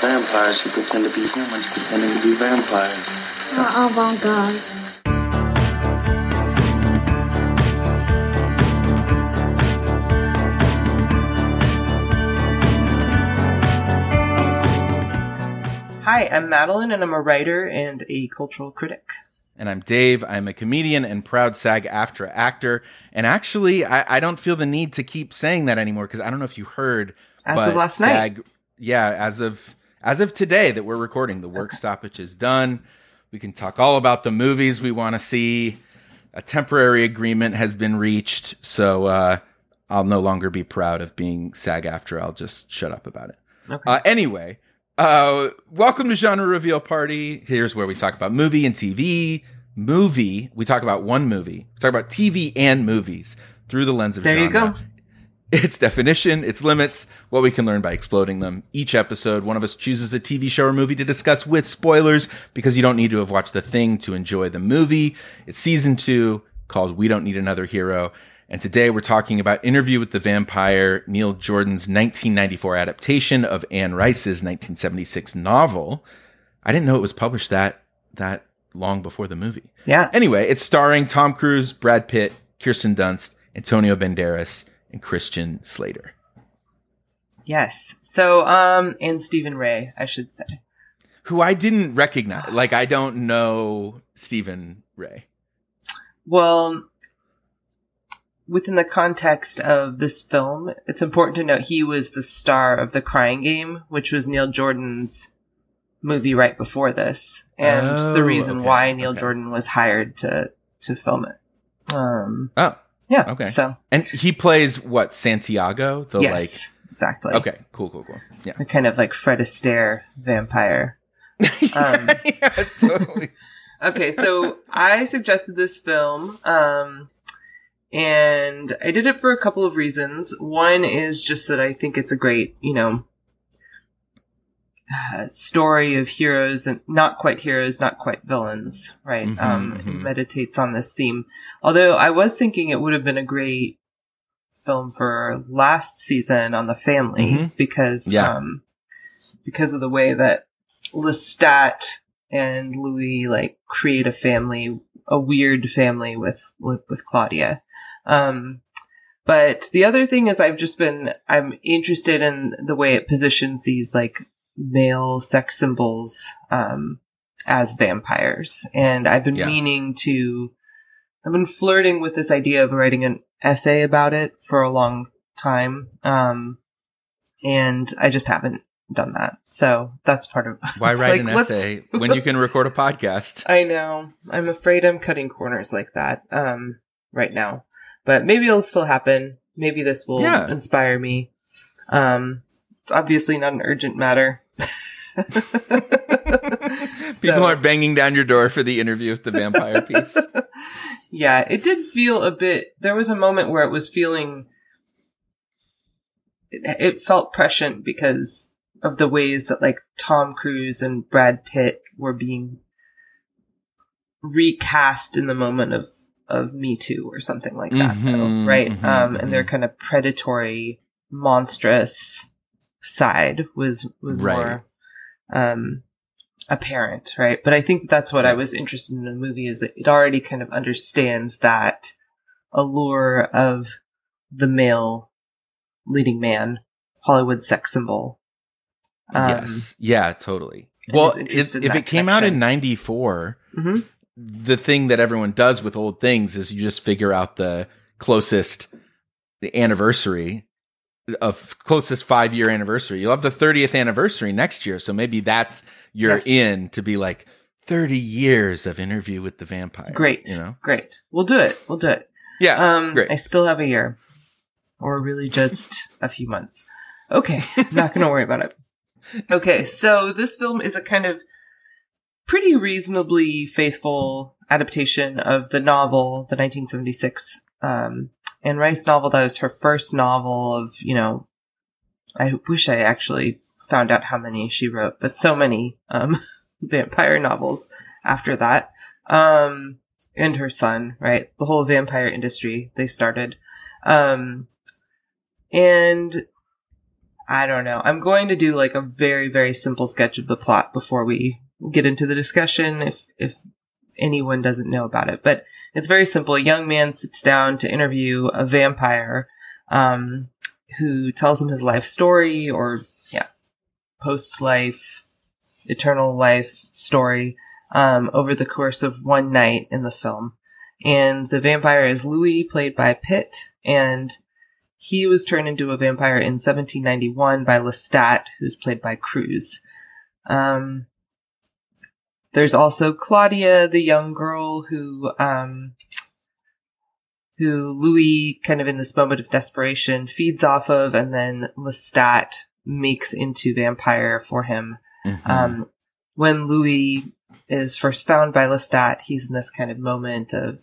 Vampires who pretend to be humans pretending to be vampires. Uh, avant-garde. Hi, I'm Madeline, and I'm a writer and a cultural critic. And I'm Dave. I'm a comedian and proud SAG AFTRA actor. And actually, I, I don't feel the need to keep saying that anymore because I don't know if you heard. As but of last night. Yeah, as of as of today that we're recording, the work stoppage is done. We can talk all about the movies we want to see. A temporary agreement has been reached, so uh, I'll no longer be proud of being SAG AFTRA. I'll just shut up about it. Okay. Uh, anyway, uh, welcome to Genre Reveal Party. Here's where we talk about movie and TV. Movie, we talk about one movie. We talk about TV and movies through the lens of There you go. Its definition, its limits, what we can learn by exploding them. Each episode, one of us chooses a TV show or movie to discuss with spoilers because you don't need to have watched the thing to enjoy the movie. It's season two called We Don't Need Another Hero. And today we're talking about Interview with the Vampire, Neil Jordan's 1994 adaptation of Anne Rice's 1976 novel. I didn't know it was published that, that long before the movie. yeah. Anyway, it's starring Tom Cruise, Brad Pitt, Kirsten Dunst, Antonio Banderas, and Christian Slater. Yes. So, um, and Stephen Rea, I should say. Who I didn't recognize. Like, I don't know Stephen Rea. Well, within the context of this film, it's important to note he was the star of The Crying Game, which was Neil Jordan's movie right before this, and Oh, the reason okay, why Neil okay. Jordan was hired to to film it. Um, Oh, yeah. Okay. So and he plays what? Santiago? The yes, exactly. Okay, cool, cool, cool. Yeah. A kind of like Fred Astaire vampire. Um, yeah, totally. Okay, so I suggested this film, um, and I did it for a couple of reasons. One is just that I think it's a great, you know, uh, story of heroes and not quite heroes, not quite villains, right? Mhm, um, It mhm. meditates on this theme. Although I was thinking it would have been a great film for last season on the family Mhm. because, Yeah. um, because of the way that Lestat and Louis like create a family, a weird family with with, with Claudia. Um, but the other thing is, I've just been I'm interested in the way it positions these like male sex symbols um, as vampires, and I've been Yeah. meaning to. I've been flirting with this idea of writing an essay about it for a long time, um, and I just haven't done that. So that's part of Why write like, an essay when you can record a podcast? I know. I'm afraid I'm cutting corners like that um, right now. But maybe it'll still happen. Maybe this will Yeah. inspire me. Um, it's obviously not an urgent matter. People So- aren't banging down your door for the interview with the vampire piece. yeah, it did feel a bit. There was a moment where it was feeling. It, it felt prescient because of the ways that like Tom Cruise and Brad Pitt were being recast in the moment of of Me Too or something like that, Mhm, though, right? mhm, um, and they're kind of predatory, monstrous side was was Right. more um, apparent, right? But I think that's what I was interested in the movie is that it already kind of understands that allure of the male leading man, Hollywood sex symbol. Um, yes. Yeah, totally. Well, is if, interested in if it came out in connection. 94, Mhm. the thing that everyone does with old things is you just figure out the closest the anniversary of closest five year anniversary. You'll have the 30th anniversary next year. So maybe that's you're Yes. in to be like 30 years of interview with the vampire. Great, You know? great. We'll do it. We'll do it. Yeah. Um, great. I still have a year, or really just a few months. Okay, not going to worry about it. Okay, so this film is a kind of pretty reasonably faithful adaptation of the novel, the 1976 um, Anne Rice novel. That was her first novel of, you know, I wish I actually found out how many she wrote, but so many um, vampire novels after that. Um, and her son, right? The whole vampire industry they started. Um, and I don't know. I'm going to do like a very, very simple sketch of the plot before we get into the discussion if, if anyone doesn't know about it. But it's very simple. A young man sits down to interview a vampire, um, who tells him his life story or, yeah, post life, eternal life story, um, over the course of one night in the film. And the vampire is Louis, played by Pitt, and he was turned into a vampire in 1791 by Lestat, who's played by Cruise. Um, there's also Claudia, the young girl who, um, who Louis, kind of in this moment of desperation, feeds off of, and then Lestat makes into vampire for him. Mhm. Um, when Louis is first found by Lestat, he's in this kind of moment of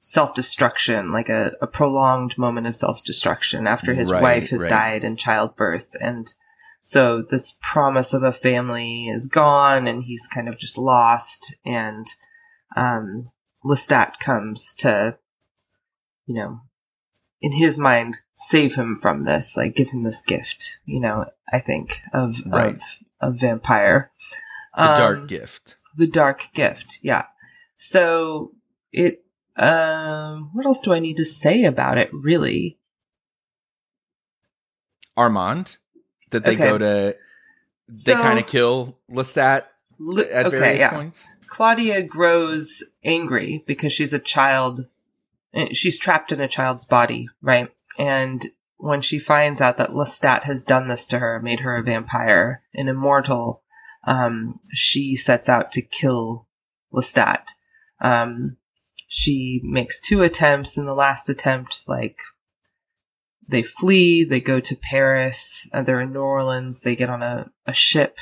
self destruction, like a, a prolonged moment of self destruction after his Right, wife has right. died in childbirth. And so this promise of a family is gone and he's kind of just lost. And um, Lestat comes to, you know, in his mind, save him from this, like give him this gift, you know, I think, of, Right. of, of vampire. the Um, dark gift. the dark gift yeah so it um what else do i need to say about it really Armand. That they Okay. go to. They So- kind of kill Lestat at okay various yeah points. claudia grows angry because she's a child eh, she's trapped in a child's body right and when she finds out that lestat has done this to her made her a vampire an immortal um she sets out to kill lestat um she makes two attempts and the last attempt like they flee they go to paris and they're in new orleans they get on a, a ship.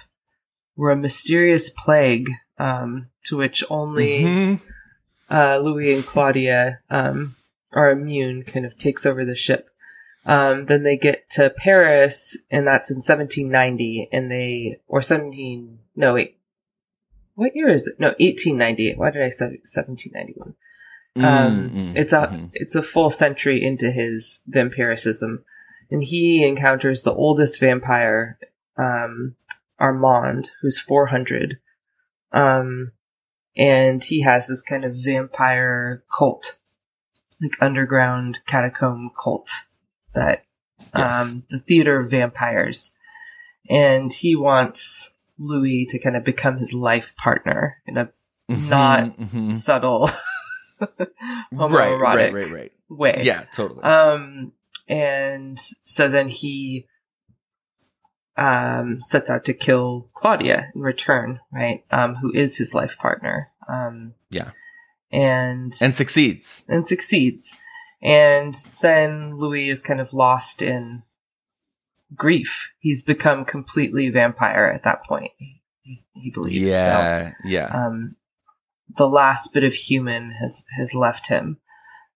Where a mysterious plague um, to which only Mhm. uh, louis and claudia um, are immune kind of takes over the ship. Um, then they get to paris and that's in 1790 and they or 17 no wait. What year is it? No 1890 why did i say 1791 um, Mm, it's a mhm. it's a full century into his vampiricism, and he encounters the oldest vampire, um, Armand, who's four hundred, um, and he has this kind of vampire cult, like underground catacomb cult that Yes. um, the theater of vampires, and he wants Louis to kind of become his life partner in a Mhm, not mhm. subtle homoerotic right, right, right. way. Yeah, totally. Um, and so then he um sets out to kill Claudia in return, right? Um, who is his life partner. Um, Yeah. and and succeeds. and succeeds. And then Louis is kind of lost in grief. He's become completely vampire at that point. He, he believes. So Yeah, yeah. um, the last bit of human has has left him.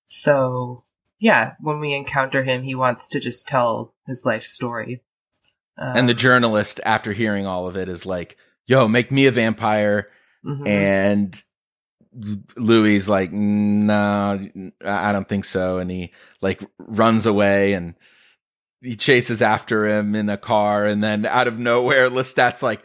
So yeah, when we encounter him, he wants to just tell his life story. Um, and the journalist, after hearing all of it, is like, "Yo, make me a vampire." mhm. And Louis like, "No, I don't think so." And he like runs away and he chases after him in a car, and then out of nowhere, Lestat's like.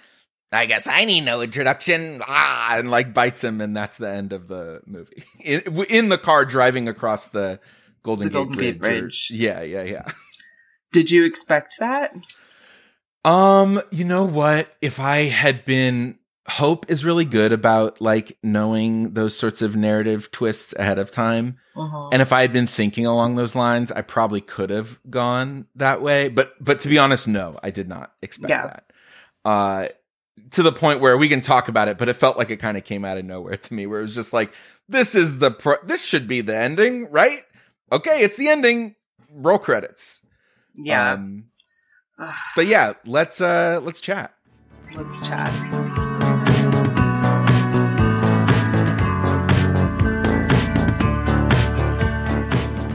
I guess I need no introduction. Ah, and like bites him, and that's the end of the movie. In, in the car driving across the Golden, The Gate, Golden Gate Bridge. or- yeah, yeah, yeah. Did you expect that? Um, you know what? If I had been Hope is really good about like knowing those sorts of narrative twists ahead of time. Mhm. And if I had been thinking along those lines, I probably could have gone that way. But but to be honest, no, I did not expect Yeah. that. Uh to the point where we can talk about it, but it felt like it kind of came out of nowhere to me, where it was just like, this is the pro- this should be the ending, right? Okay, it's the ending. Roll credits. yeah. Um, but yeah, let's uh let's chat. Let's chat.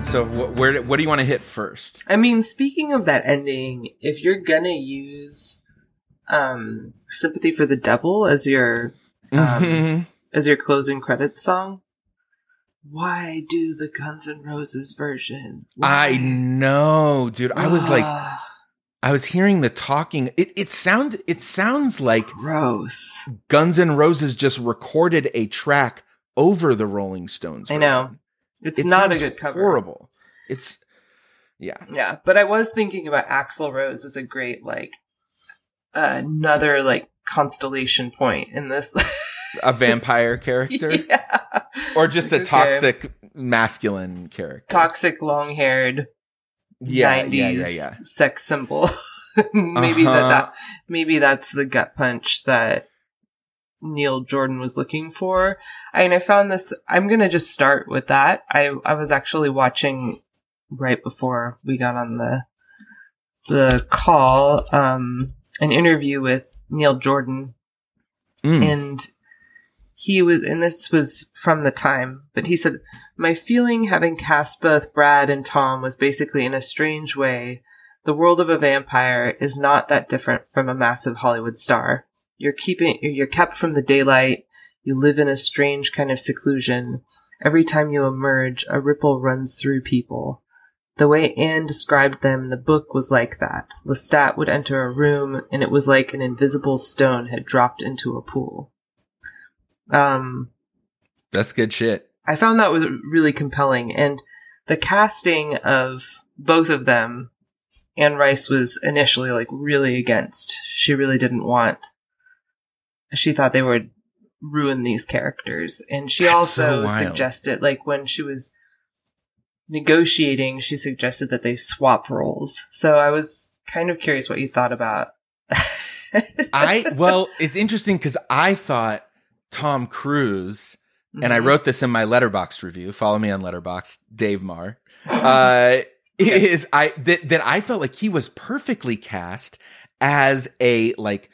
So wh- where what do you want to hit first? I mean, speaking of that ending, if you're gonna use um "Sympathy for the Devil" as your um, Mhm. as your closing credits song, Why do the Guns N' Roses version? I know, dude. I was like, I was hearing the talking. It it sound it sounds like gross. Guns N' Roses just recorded a track over the Rolling Stones. I know. It's It not a good cover. Horrible. It's yeah. Yeah, but I was thinking about Axl Rose as a great like another like constellation point in this. A vampire character yeah. or just a Okay. toxic masculine character. Toxic long haired yeah, 90s yeah, yeah, sex symbol. maybe that, Uh-huh. that maybe that's the gut punch that Neil Jordan was looking for. I and I found this I'm going to just start with that. I I was actually watching right before we got on the the call um an interview with Neil Jordan. Mm. and he was and this was from the time but he said my feeling having cast both brad and tom was basically in a strange way. The world of a vampire is not that different from a massive hollywood star. You're keeping you're kept from the daylight. You live in a strange kind of seclusion. Every time you emerge a ripple runs through people the way Anne described them in the book was like that. Lestat would enter a room, and it was like an invisible stone had dropped into a pool. Um, That's good shit. I found that was really compelling, and the casting of both of them, Anne Rice was initially like really against. She really didn't want. She thought they would ruin these characters, and she That's also wild. suggested, like when she was negotiating, she suggested that they swap roles. So I was kind of curious what you thought about. I well, it's interesting because I thought Tom Cruise, and I Mhm. wrote this in my Letterboxd review. Follow me on Letterboxd, Dave Maher. Uh, is I that that I felt like he was perfectly cast as a like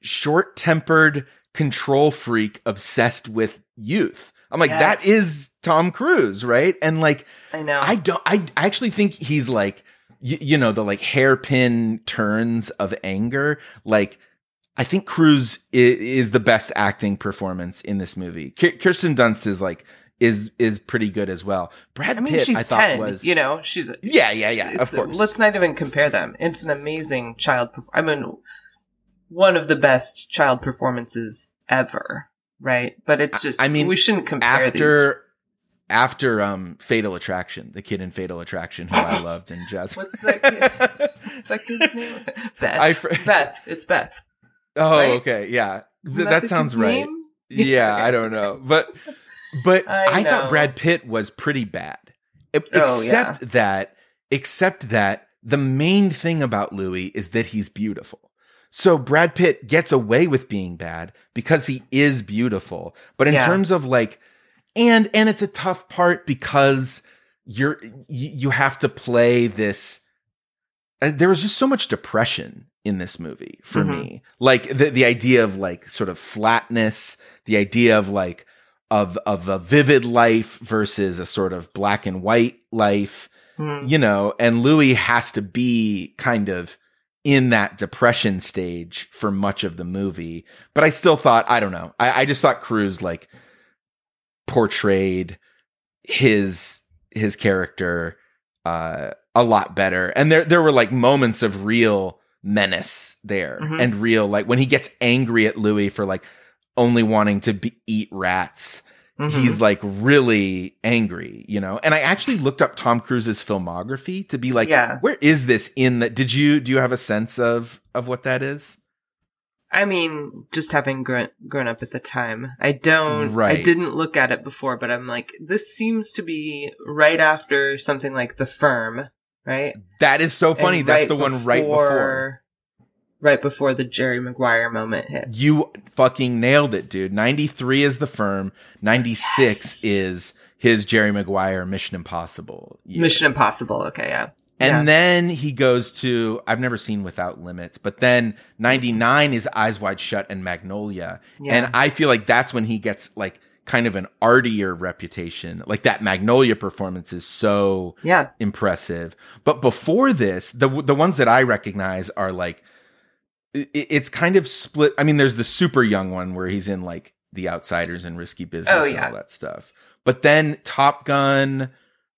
short tempered control freak obsessed with youth. I'm like that Yes. is Tom Cruise, right? And like I know. I don't. I actually think he's like, you, you know, the like hairpin turns of anger. Like, I think Cruise is, is the best acting performance in this movie. Ki- Kirsten Dunst is like is is pretty good as well. Brad I mean, Pitt, she's I thought ten. was You know, she's a, yeah, yeah, yeah. Of course. Let's not even compare them. It's an amazing child. I mean, one of the best child performances ever, right? But it's just. I mean, we shouldn't compare after after um Fatal Attraction, the kid in Fatal Attraction who I loved and Jazz. What's that kid? these. What's that kid's name? Beth. I fr- Beth. It's Beth. oh, right? okay, yeah, Th- that, the sounds right. name? Yeah, Okay. I don't know, but but I I, thought. Brad Pitt was pretty bad, E- Oh, except that except that the main thing about Louis is that he's beautiful. So Brad Pitt gets away with being bad because he is beautiful. But in Yeah. terms of like and and it's a tough part because you're you, you have to play this uh, there was just so much depression in this movie for Mhm. me like the the idea of like sort of flatness the idea of like of of a vivid life versus a sort of black and white life Hmm. you know and louis has to be kind of in that depression stage for much of the movie but i still thought i don't know i, I just thought cruise like portrayed his his character uh a lot better and there there were like moments of real menace there Mhm. and real like when he gets angry at louis for like only wanting to be, eat rats Mhm. he's like really angry you know and i actually looked up tom cruise's filmography to be like Yeah. where is this in that did you do you have a sense of of what that is I mean, just having grown, grown up at the time, I don't, right. I didn't look at it before, but I'm like, this seems to be right after something like The Firm, right? that is so funny And that's right the one right before right before the Jerry Maguire moment hits. You fucking nailed it, dude. 93 is the firm. 96 Yes. is his Jerry Maguire Mission Impossible. year. Mission Impossible. Okay, yeah. And yeah. then he goes to, I've never seen Without Limits, but then 99 is Eyes Wide Shut and Magnolia. Yeah. And I feel like that's when he gets like kind of an artier reputation. Like that Magnolia performance is so yeah, impressive. But before this, the the ones that I recognize are like i- i- it's kind of split. I mean, there's the super young one where he's in like The Outsiders and Risky Business Oh, and all that stuff. But then Top Gun,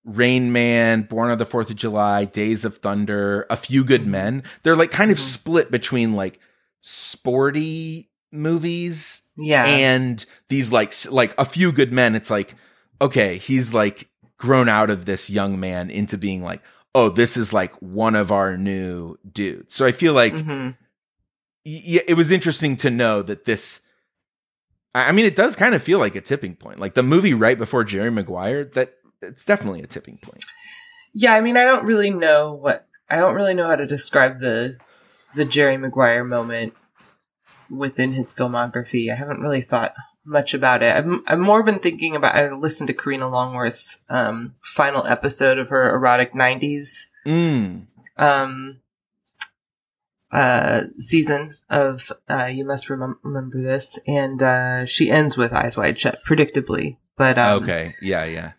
Rain Man, Born on the Fourth of July, Days of Thunder, A Few Good Mhm. Men. They're like kind of Mhm. split between like sporty movies Yeah. and these like like A Few Good Men. It's like okay, he's like grown out of this young man into being like, oh, this is like one of our new dudes. So I feel like Mhm. Yeah, it was interesting to know that this. I I mean, it does kind of feel like a tipping point. Like the movie right before Jerry Maguire, that it's definitely a tipping point. Yeah, I mean, I don't really know what I don't really know how to describe the the Jerry Maguire moment within his filmography. I haven't really thought much about it. I've, I've more been thinking about. I listened to Karina Longworth's um, final episode of her erotic '90s Mm. um, uh, season of uh, You Must Remem- Remember This, and uh, she ends with Eyes Wide Shut, predictably. But um, okay, yeah, yeah,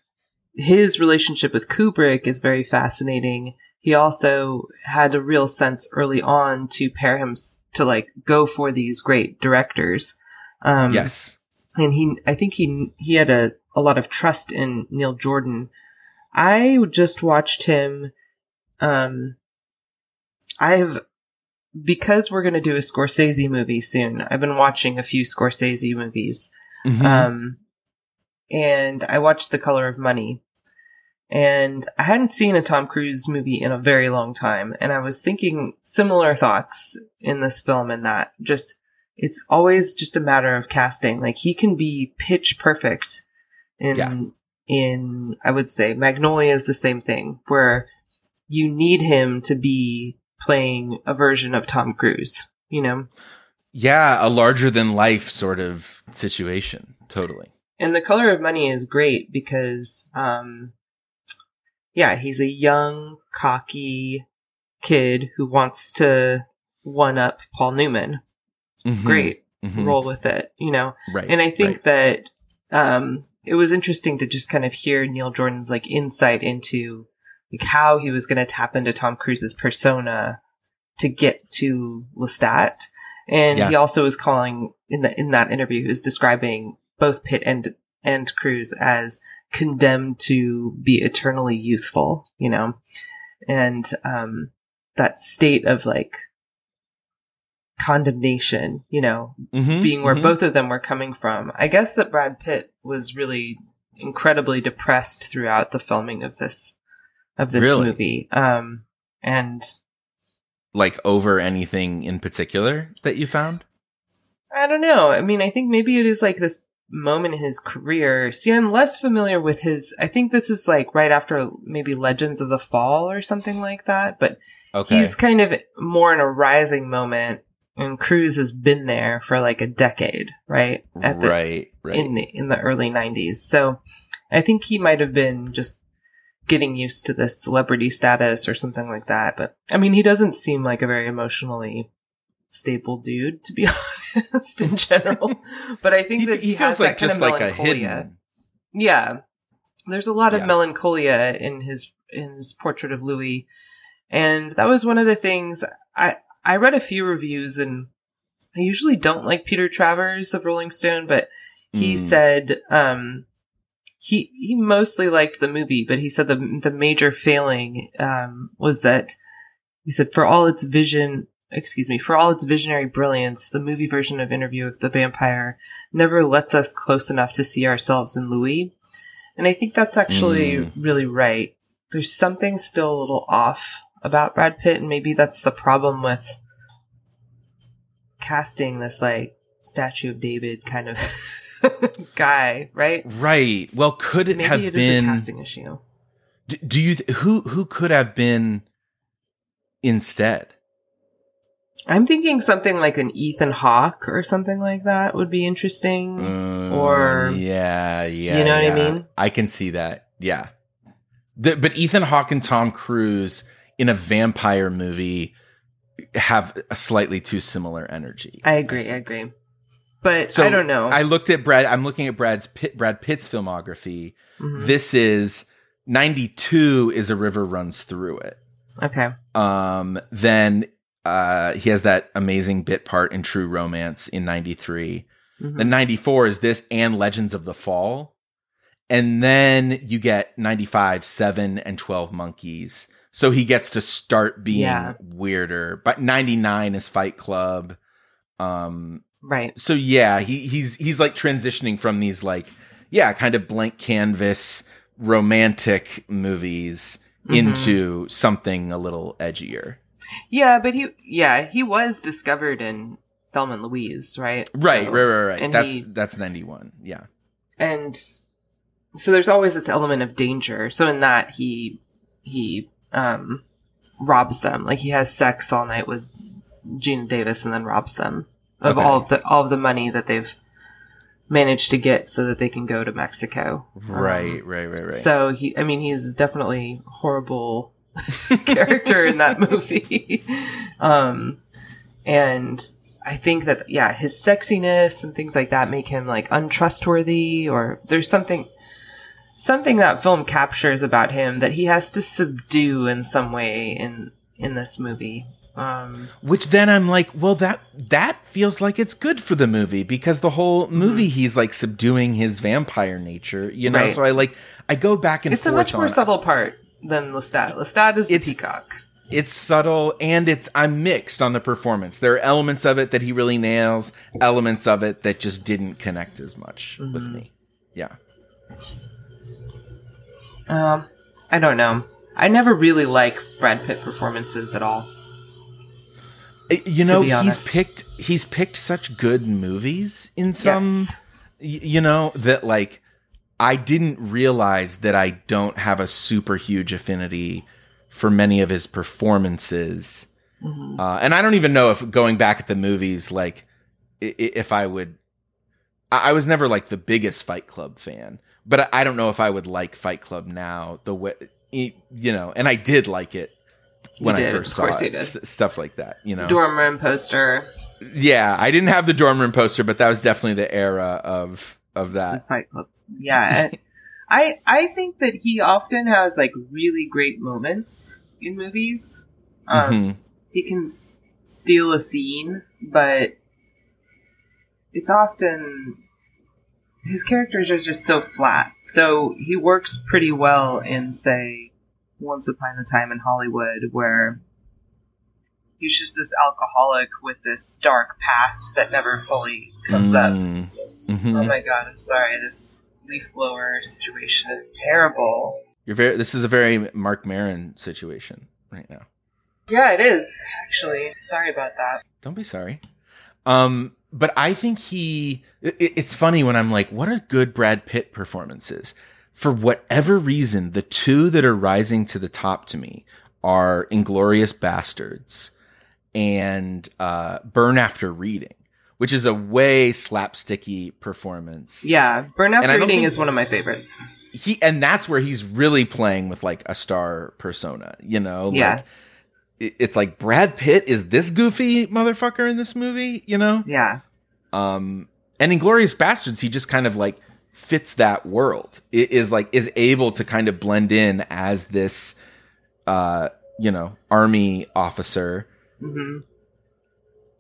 his relationship with Kubrick is very fascinating. He also had a real sense early on to pair him to like go for these great directors. Um, yes, and he, I think he he had a a lot of trust in Neil Jordan. I just watched him. Um, I've because we're going to do a Scorsese movie soon. I've been watching a few Scorsese movies. Mhm. Um, and I watched The Color of Money. And I hadn't seen a Tom Cruise movie in a very long time. And I was thinking similar thoughts in this film and that just, it's always just a matter of casting. Like he can be pitch perfect in, Yeah. in, I would say Magnolia is the same thing where you need him to be playing a version of Tom Cruise, you know? yeah, a larger than life sort of situation. Totally. And the color of money is great because, um, yeah, he's a young, cocky kid who wants to one up Paul Newman. Mhm. Great. Mhm. Roll with it, you know? Right. And I think right. that, um, it was interesting to just kind of hear Neil Jordan's like insight into like how he was going to tap into Tom Cruise's persona to get to Lestat. And Yeah. he also was calling in the in that interview, he was describing both Pitt and and Cruise as condemned to be eternally youthful, you know, and um, that state of like condemnation, you know, Mhm. being where Mhm. both of them were coming from. I guess that Brad Pitt was really incredibly depressed throughout the filming of this of this Really? movie. Um, and like over anything in particular that you found. I don't know. I mean, I think maybe it is like this moment in his career. See, I'm less familiar with his. I think this is like right after maybe Legends of the Fall or something like that. But Okay. he's kind of more in a rising moment, and Cruise has been there for like a decade, right? At the, right. Right. in the in the early 90s. So I think he might have been just getting used to this celebrity status or something like that. But I mean, he doesn't seem like a very emotionally stable dude, to be honest, in general. but I think that he, has that kind of melancholia. hidden. Yeah. There's a lot of melancholia in his in his portrait of Louis. And that was one of the things I I read a few reviews and I usually don't like Peter Travers of Rolling Stone, but he Mm. said um he he mostly liked the movie, but he said the the major failing um was that he said for all its vision excuse me, for all its visionary brilliance, the movie version of Interview with the Vampire never lets us close enough to see ourselves in Louis. And I think that's actually Mm. really right. There's something still a little off about Brad Pitt, and maybe that's the problem with casting this like statue of David kind of guy, right? Right. Well, could it have been? Maybe it is been? a casting issue. Do you th- who who could have been instead? I'm thinking something like an Ethan Hawke or something like that would be interesting. Uh, Or- yeah, yeah, You know what I mean? I can see that. Yeah, the, but Ethan Hawke and Tom Cruise in a vampire movie have a slightly too similar energy. I agree. I agree. But So, I don't know. I looked at Brad. I'm looking at Brad's Pitt, Brad Pitt's filmography. Mhm. This is 92 is a river runs through it. Okay. Um, then uh, he has that amazing bit part in True Romance in '93. Mhm. Then '94 is this and Legends of the Fall, And then you get 95, 7, and 12 Monkeys. So he gets to start being Yeah. weirder. But 99 is Fight Club. Um, Right. so yeah, he he's he's like transitioning from these like yeah, kind of blank canvas romantic movies Mhm. into something a little edgier. Yeah, but he yeah, he was discovered in Thelma and Louise, right? Right, So- right, right, right. and That's he- that's 91. Yeah. and so there's always this element of danger. So in that he he um robs them. Like he has sex all night with Geena Davis and then robs them of Okay. all of the all of the money that they've managed to get so that they can go to Mexico. Right, Um, right, right, right. So he I mean he's definitely horrible character in that movie. um and I think that yeah, his sexiness and things like that make him like untrustworthy or there's something something that film captures about him that he has to subdue in some way in in this movie. Um Which then I'm like, well, that that feels like it's good for the movie because the whole movie he's like subduing his vampire nature, you know. Mm-hmm. Right. So I like I go back and it's a much more subtle part than Lestat. Lestat is the It's- peacock. It's subtle and it's I'm mixed on the performance. There are elements of it that he really nails, elements of it that just didn't connect as much with Mm-hmm. me. Yeah. Um I don't know. I never really like Brad Pitt performances at all. Uh, You know, he's picked he's picked such good movies in some Yes. y- you know that like I didn't realize that I don't have a super huge affinity for many of his performances. Mhm. Uh, and I don't even know if going back at the movies, like if I would, I, was never like the biggest Fight Club fan, but I, I don't know if I would like Fight Club now the way, you know, and I did like it when You I did, first of saw course it, did. S- stuff like that, you know. Dorm room poster. yeah, I didn't have the dorm room poster, but that was definitely the era of of that. Fight Club. Yeah. I I think that he often has like really great moments in movies. Um, Mhm. He can s- steal a scene, but it's often his characters are just so flat. So he works pretty well in say Once Upon a Time in Hollywood, where he's just this alcoholic with this dark past that never fully comes up. Mm. Mhm. Oh my god, I'm sorry. This leaf blower situation is terrible. You're very. This is a very Marc Maron situation right now. Yeah, it is, actually. Sorry about that. Don't be sorry. Um, but I think he. It, it's funny when I'm like, what are good Brad Pitt performances? For whatever reason, the two that are rising to the top to me are Inglourious Basterds and uh, Burn After Reading, which is a way slapsticky performance. Yeah, Burn After Reading is one of my favorites. He and that's where he's really playing with like a star persona. You know, Yeah. like it's like Brad Pitt is this goofy motherfucker in this movie. You know, Yeah. um and inglourious basterds he just kind of like fits that world it is like is able to kind of blend in as this uh you know army officer hmm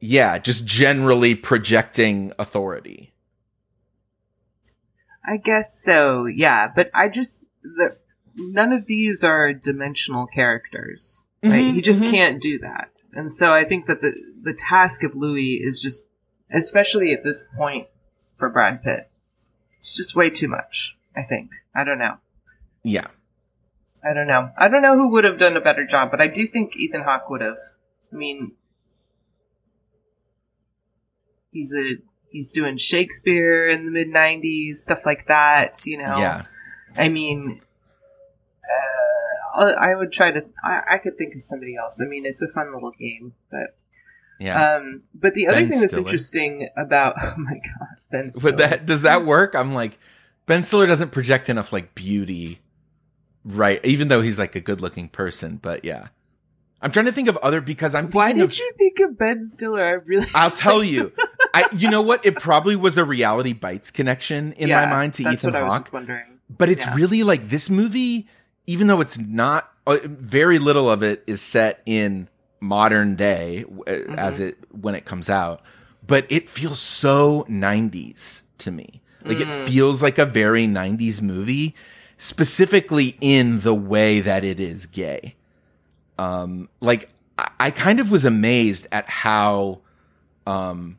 yeah just generally projecting authority I guess so, yeah. But I just. The, none of these are dimensional characters. Right? Mhm, he just mhm. can't do that. And so I think that the, the task of Louis is just, especially at this point for Brad Pitt, it's just way too much, I think. I don't know. yeah I don't know. I don't know who would have done a better job, but I do think Ethan Hawke would have. I mean, he's a he's doing Shakespeare in the mid '90s, stuff like that. You know. yeah I mean, uh, I would try to. I, I could think of somebody else. I mean, it's a fun little game, but yeah um, but the other Ben thing that's Stiller. interesting about oh my god, Ben Stiller. but that does that work i'm like ben stiller doesn't project enough like beauty right even though he's like a good looking person but yeah i'm trying to think of other because i'm Why did of- you think of Ben Stiller? I really. I'll tell you. I, you know what? It probably was a reality bites connection in my mind to that's Ethan what I was Hawke, wondering. but it's yeah. really like this movie. Even though it's not, uh, very little of it is set in modern day uh, Mm-hmm. as it when it comes out, but it feels so '90s to me. Like it feels like a very 90s movie, specifically in the way that it is gay. Um, like I, I kind of was amazed at how, um,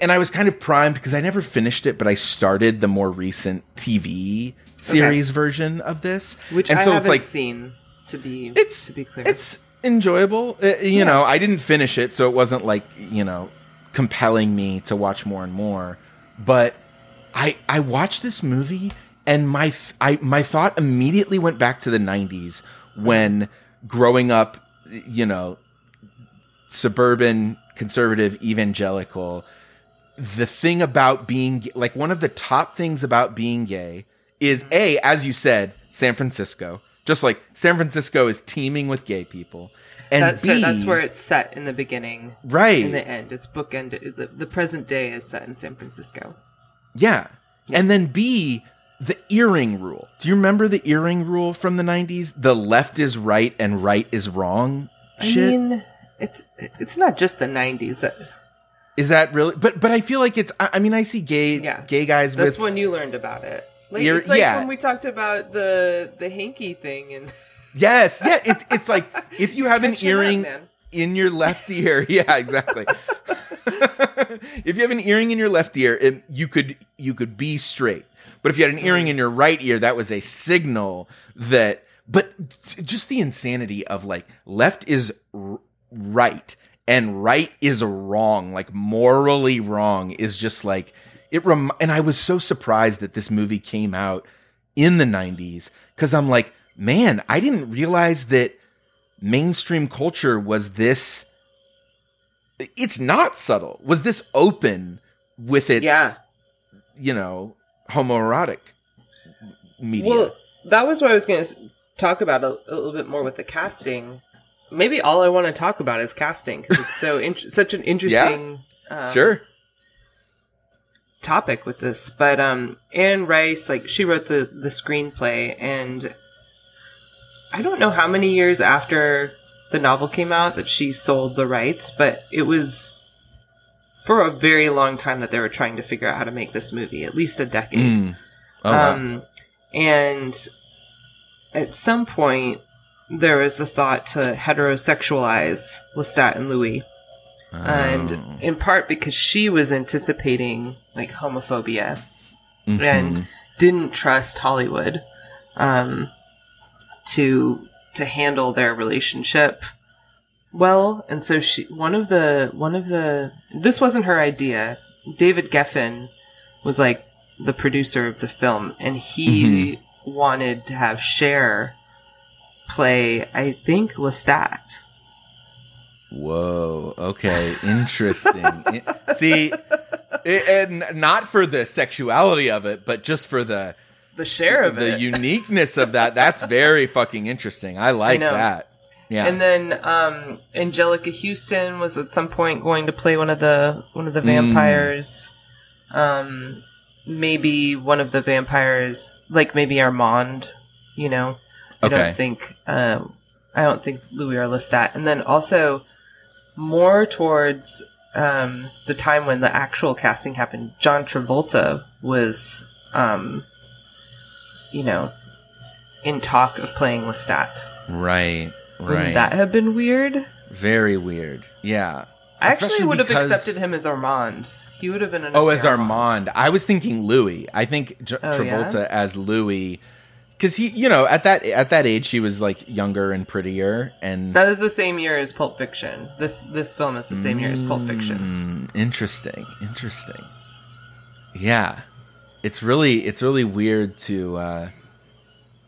and I was kind of primed because I never finished it, but I started the more recent TV series version of this, Which and I so haven't it's like seen to be it's to be clear. it's enjoyable. Uh, you know, I didn't finish it, so it wasn't like you know compelling me to watch more and more. But I I watched this movie, and my th- I my thought immediately went back to the '90s when growing up, you know, suburban conservative evangelical. The thing about being like one of the top things about being gay is a as you said San Francisco. Just like San Francisco is teeming with gay people, and that's B, that's where it's set in the beginning. right In the end, it's bookended. The, the present day is set in San Francisco. Yeah. And then B, the earring rule. Do you remember the earring rule from the 90s? The left is right and right is wrong I mean, it's it's not just the '90s. That is that really But but I feel like it's I, I mean I see gay Yeah. gay guys that's with when you learned about it. Like, You're- it's like yeah. when we talked about the the hanky thing and Yes, yeah, it's it's like if you have an up, earring in your left ear, yeah, exactly. if you have an earring in your left ear, it, you could you could be straight. But if you had an earring in your right ear, that was a signal that. But just the insanity of like left is r- right and right is wrong, like morally wrong, is just like it. Rem- and I was so surprised that this movie came out in the '90s because I'm like, man, I didn't realize that mainstream culture was this it's not subtle was this open with its Yeah. you know homoerotic media Well, that was what I was going to talk about a, a little bit more with the casting. Maybe all I want to talk about is casting because it's so int- such an interesting um, sure topic with this. But um, Anne Rice, like she wrote the the screenplay, and I don't know how many years after the novel came out that she sold the rights, but it was for a very long time that they were trying to figure out how to make this movie, at least a decade. Mm. Oh, wow. Um, and at some point, there was the thought to heterosexualize Lestat and Louis, Oh. and in part because she was anticipating like homophobia Mhm. and didn't trust Hollywood um, to to handle their relationship well, and so she one of the one of the this wasn't her idea. David Geffen was like the producer of the film, and he wanted to have Cher play, I think, Lestat. Whoa okay interesting see it, and not for the sexuality of it but just for the The share of the it. uniqueness of that that's very fucking interesting i like know. that yeah And then um, Anjelica Huston was at some point going to play one of the one of the vampires. Um, maybe one of the vampires, like maybe Armand. You know, I Okay. don't think um, I don't think Louis or Lestat. And then also more towards um, the time when the actual casting happened, John Travolta was, um, you know, in talk of playing Lestat. right right. Wouldn't that have been weird? very weird yeah I actually Especially would have accepted him as Armand. He would have been an Oh, as Armand. I was thinking Louis. I think J- Oh, Travolta as Louis, because he, you know, at that at that age, he was like younger and prettier, and That is the same year as Pulp Fiction. This this film is the same year as Pulp Fiction. Mm, interesting, interesting. Yeah, it's really it's really weird to. uh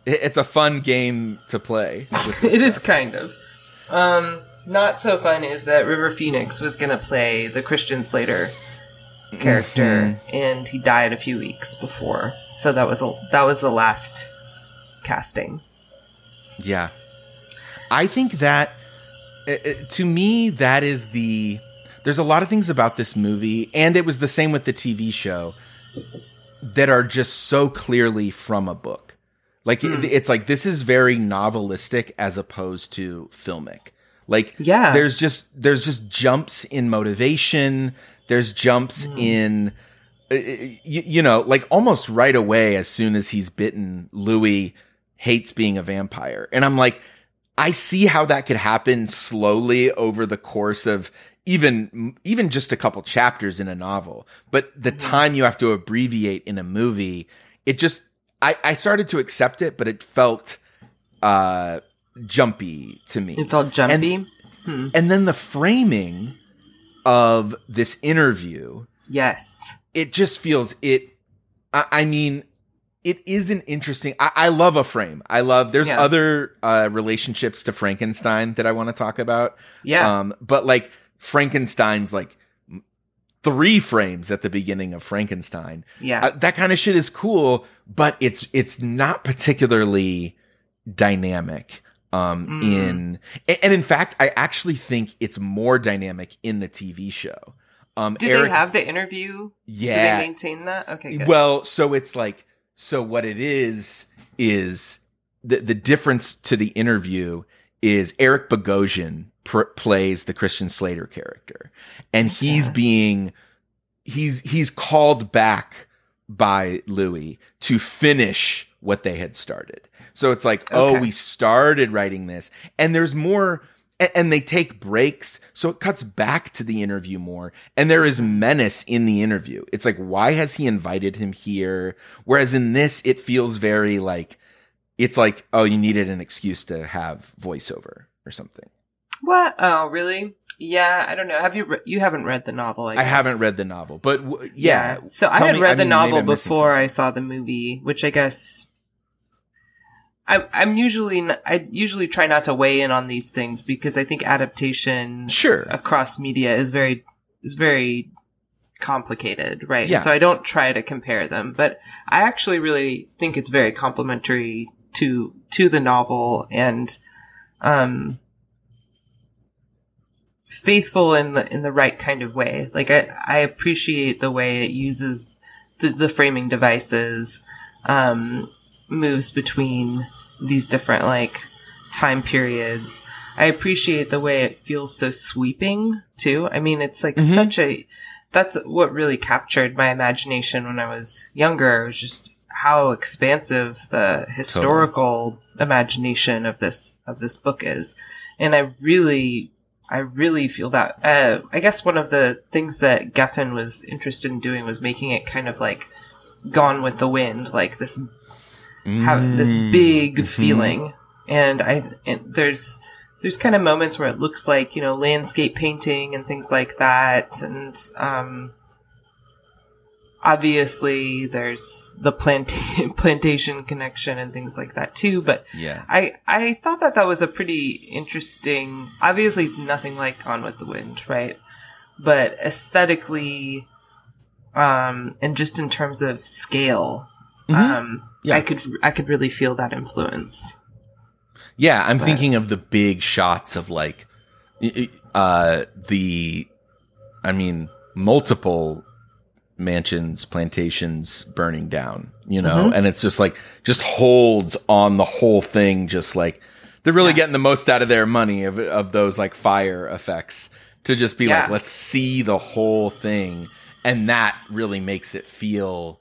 it, It's a fun game to play. It is kind of. Um, not so fun is that River Phoenix was going to play the Christian Slater character, and he died a few weeks before. So that was a that was the last casting. Yeah. I think that uh, uh, to me that is the there's a lot of things about this movie and it was the same with the TV show that are just so clearly from a book. Like it- it's like this is very novelistic as opposed to filmic. Like Yeah. there's just there's just jumps in motivation, there's jumps in uh, you, you know, like almost right away, as soon as he's bitten, Louis hates being a vampire. And I'm like, I see how that could happen slowly over the course of even even just a couple chapters in a novel. But the time you have to abbreviate in a movie, it just I, I started to accept it, but it felt uh jumpy to me. It felt jumpy. And, Hmm. and then the framing of this interview yes. it just feels it I, I mean it is an interesting I, I love a frame i love there's Yeah. other uh relationships to frankenstein that i want to talk about Yeah. um but like frankenstein's like three frames at the beginning of frankenstein yeah. uh, that kind of shit is cool but it's it's not particularly dynamic um Mm. in and in fact i actually think it's more dynamic in the tv show um Did Eric- they have the interview? yeah Did they maintain that? Okay, good. well, so it's like so what it is is the the difference to the interview is Eric Bogosian pr- plays the Christian Slater character and he's Okay. being he's he's called back by Louis to finish what they had started. So it's like, oh, we started writing this and there's more and they take breaks so it cuts back to the interview more and there is menace in the interview it's like why has he invited him here whereas in this it feels very like it's like oh you needed an excuse to have voiceover or something what? Oh, really? Yeah, I don't know. Have you re- you haven't read the novel? I, i, haven't read the novel but w- yeah, So I had me- read the mean, maybe novel before. I saw the movie, which I guess I, I'm usually I usually try not to weigh in on these things because I think adaptation sure across media is very is very complicated, right? Yeah. So I don't try to compare them, but I actually really think it's very complementary to to the novel and um faithful in the in the right kind of way. Like I I appreciate the way it uses the, the framing devices, um, moves between these different like time periods. I appreciate the way it feels so sweeping too. I mean, it's like Mhm. such a that's what really captured my imagination when I was younger. It was just how expansive the historical imagination of this of this book is, and I really, I really feel that. Uh, I guess one of the things that Geffen was interested in doing was making it kind of like Gone with the Wind, like this have this Mm, big mhm. feeling. And i and there's there's kind of moments where it looks like you know landscape painting and things like that. And um obviously there's the plant- plantation connection and things like that too. But yeah. I i thought that that was a pretty interesting obviously it's nothing like gone with the wind right? But aesthetically um and just in terms of scale Mhm. um Yeah. i could i could really feel that influence Yeah, I'm But- thinking of the big shots of like uh the I mean multiple mansions, plantations burning down, you know, Mhm. and it's just like just holds on the whole thing just like they're really Yeah. getting the most out of their money of of those like fire effects to just be like let's see the whole thing and that really makes it feel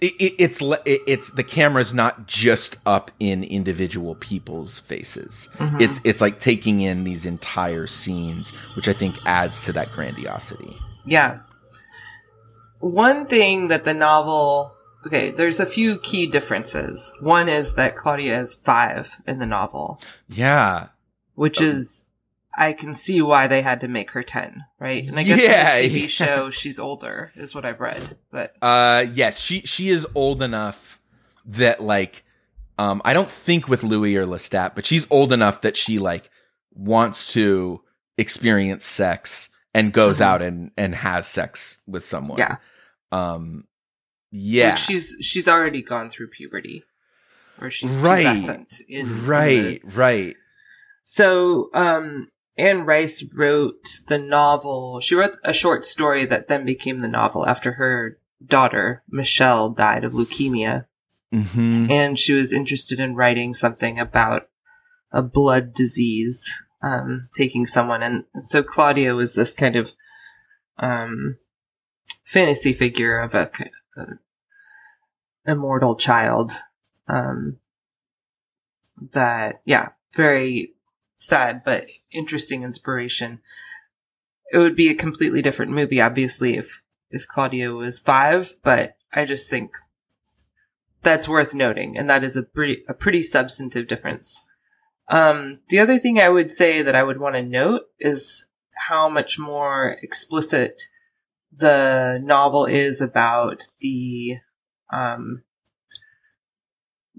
it, it, it's it, it's the camera's not just up in individual people's faces. Mhm. It's it's like taking in these entire scenes, which I think adds to that grandiosity. yeah one thing that the novel okay there's a few key differences one is that claudia is five in the novel Yeah, which is i can see why they had to make her 10 right and i guess Yeah, in the tv yeah. show she's older is what i've read but uh, yes, she she is old enough that like, um, I don't think with Louis or Lestat, but she's old enough that she like wants to experience sex and goes Mhm. out and and has sex with someone. Yeah. Um, yeah. Like, she's she's already gone through puberty or she's Right. pubescent in, in the- right, right. So, um, Anne Rice wrote the novel. She wrote a short story that then became the novel after her daughter, Michelle, died of leukemia. Mm-hmm. And she was interested in writing something about a blood disease, um, taking someone. And, and so Claudia was this kind of, um, fantasy figure of a, a immortal child. Um, that yeah, very sad but interesting inspiration. It would be a completely different movie, obviously, if if Claudia was five, but I just think that's worth noting, and that is a pretty a pretty substantive difference. Um, the other thing I would say that I would want to note is how much more explicit the novel is about the um,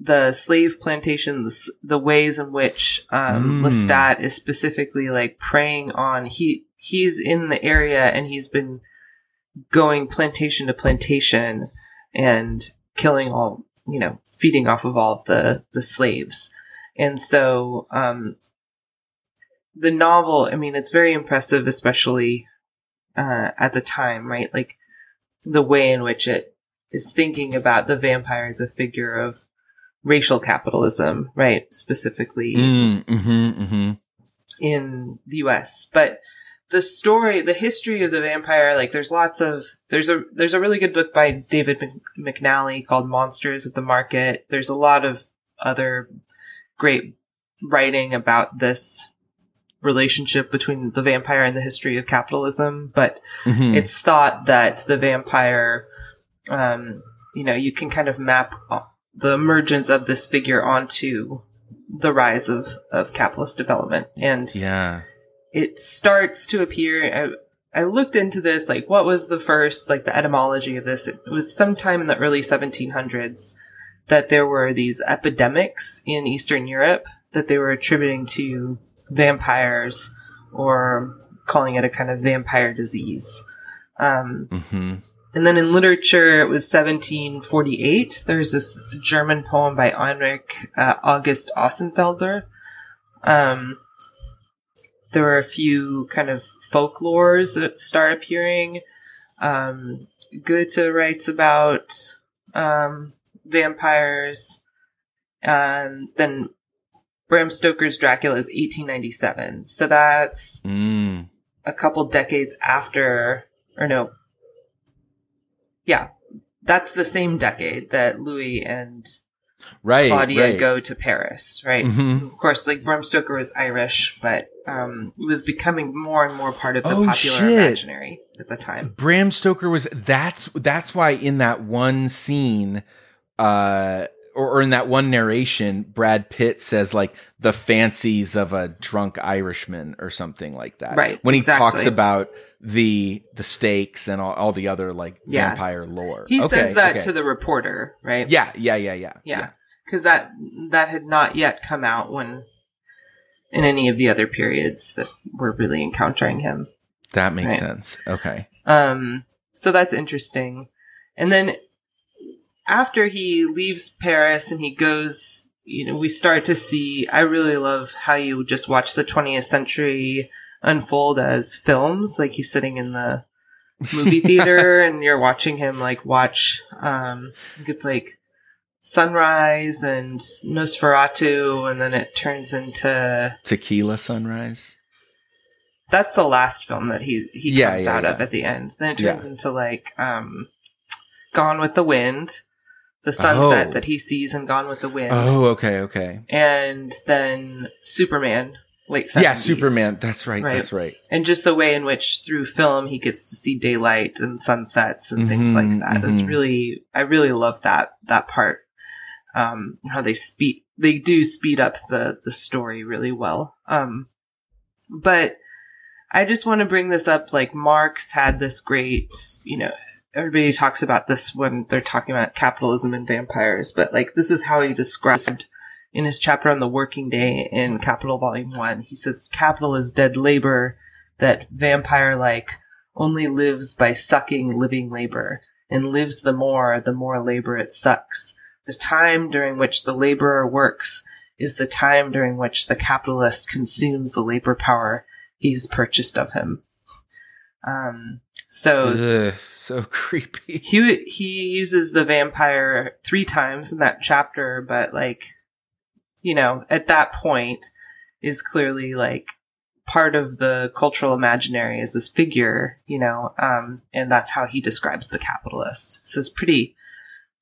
the slave plantation, the, the ways in which um, Mm. Lestat is specifically like preying on. He he's in the area and he's been going plantation to plantation and killing all you know feeding off of all of the the slaves. And so um the novel i mean it's very impressive especially uh at the time right? Like the way in which it is thinking about the vampire as a figure of racial capitalism right specifically Mm, mm-hmm, mm-hmm. in the US. But the story, the history of the vampire, like there's lots of there's a there's a really good book by David Mc- McNally called Monsters of the Market. There's a lot of other great writing about this relationship between the vampire and the history of capitalism, but Mhm. it's thought that the vampire um you know, you can kind of map the emergence of this figure onto the rise of, of capitalist development. And yeah. it starts to appear. I, I looked into this, like, what was the first, like, the etymology of this? It was sometime in the early 1700s that there were these epidemics in Eastern Europe that they were attributing to vampires or calling it a kind of vampire disease. Um, Mm-hmm. And then in literature, it was 1748. There's this German poem by Heinrich uh, August Ossenfelder. Um, there were a few kind of folklores that start appearing. Um, Goethe writes about um, vampires. Um, then Bram Stoker's Dracula is 1897. So that's Mm. a couple decades after, or no, yeah, that's the same decade that Louis and Right. Claudia right. go to Paris, right? Mhm. Of course, like Bram Stoker was Irish, but um, it was becoming more and more part of the Oh, popular shit. imaginary at the time. Bram Stoker was that's that's why in that one scene uh or, or in that one narration Brad Pitt says like the fancies of a drunk Irishman or something like that. Right, When he exactly. talks about the the stakes and all, all the other like Yeah. vampire lore. He Okay, says that okay. to the reporter, right? Yeah, yeah, yeah, yeah. yeah, because that that had not yet come out when in any of the other periods that we're really encountering him. That makes Right. sense. Okay. Um, so that's interesting. And then after he leaves Paris and he goes, you know, we start to see, I really love how you just watch the 20th century unfold as films. Like he's sitting in the movie theater and you're watching him like watch, um, I think it's like Sunrise and Nosferatu. And then it turns into, Tequila Sunrise. that's the last film that he he Yeah, comes yeah, out of at the end. Then it Yeah. turns into like um Gone with the Wind, the sunset Oh. that he sees in Gone with the Wind. Oh, okay, okay. And then Superman, late 70s. Yeah, Superman. That's right, Right. That's right. And just the way in which through film he gets to see daylight and sunsets and things Mhm, like that. It's mhm. really I really love that that part. Um how they speed they do speed up the the story really well. Um but I just want to bring this up like Marx had this great, you know, everybody talks about this when they're talking about capitalism and vampires, but like this is how he described in his chapter on the working day in Capital Volume 1. He says capital is dead labor that vampire like only lives by sucking living labor and lives the more the more labor it sucks. The time during which the laborer works is the time during which the capitalist consumes the labor power he's purchased of him. Um, so Ugh, so creepy. he he uses the vampire three times in that chapter, but like, you know, at that point is clearly like part of the cultural imaginary is this figure, you know, um, and that's how he describes the capitalist. So it's pretty,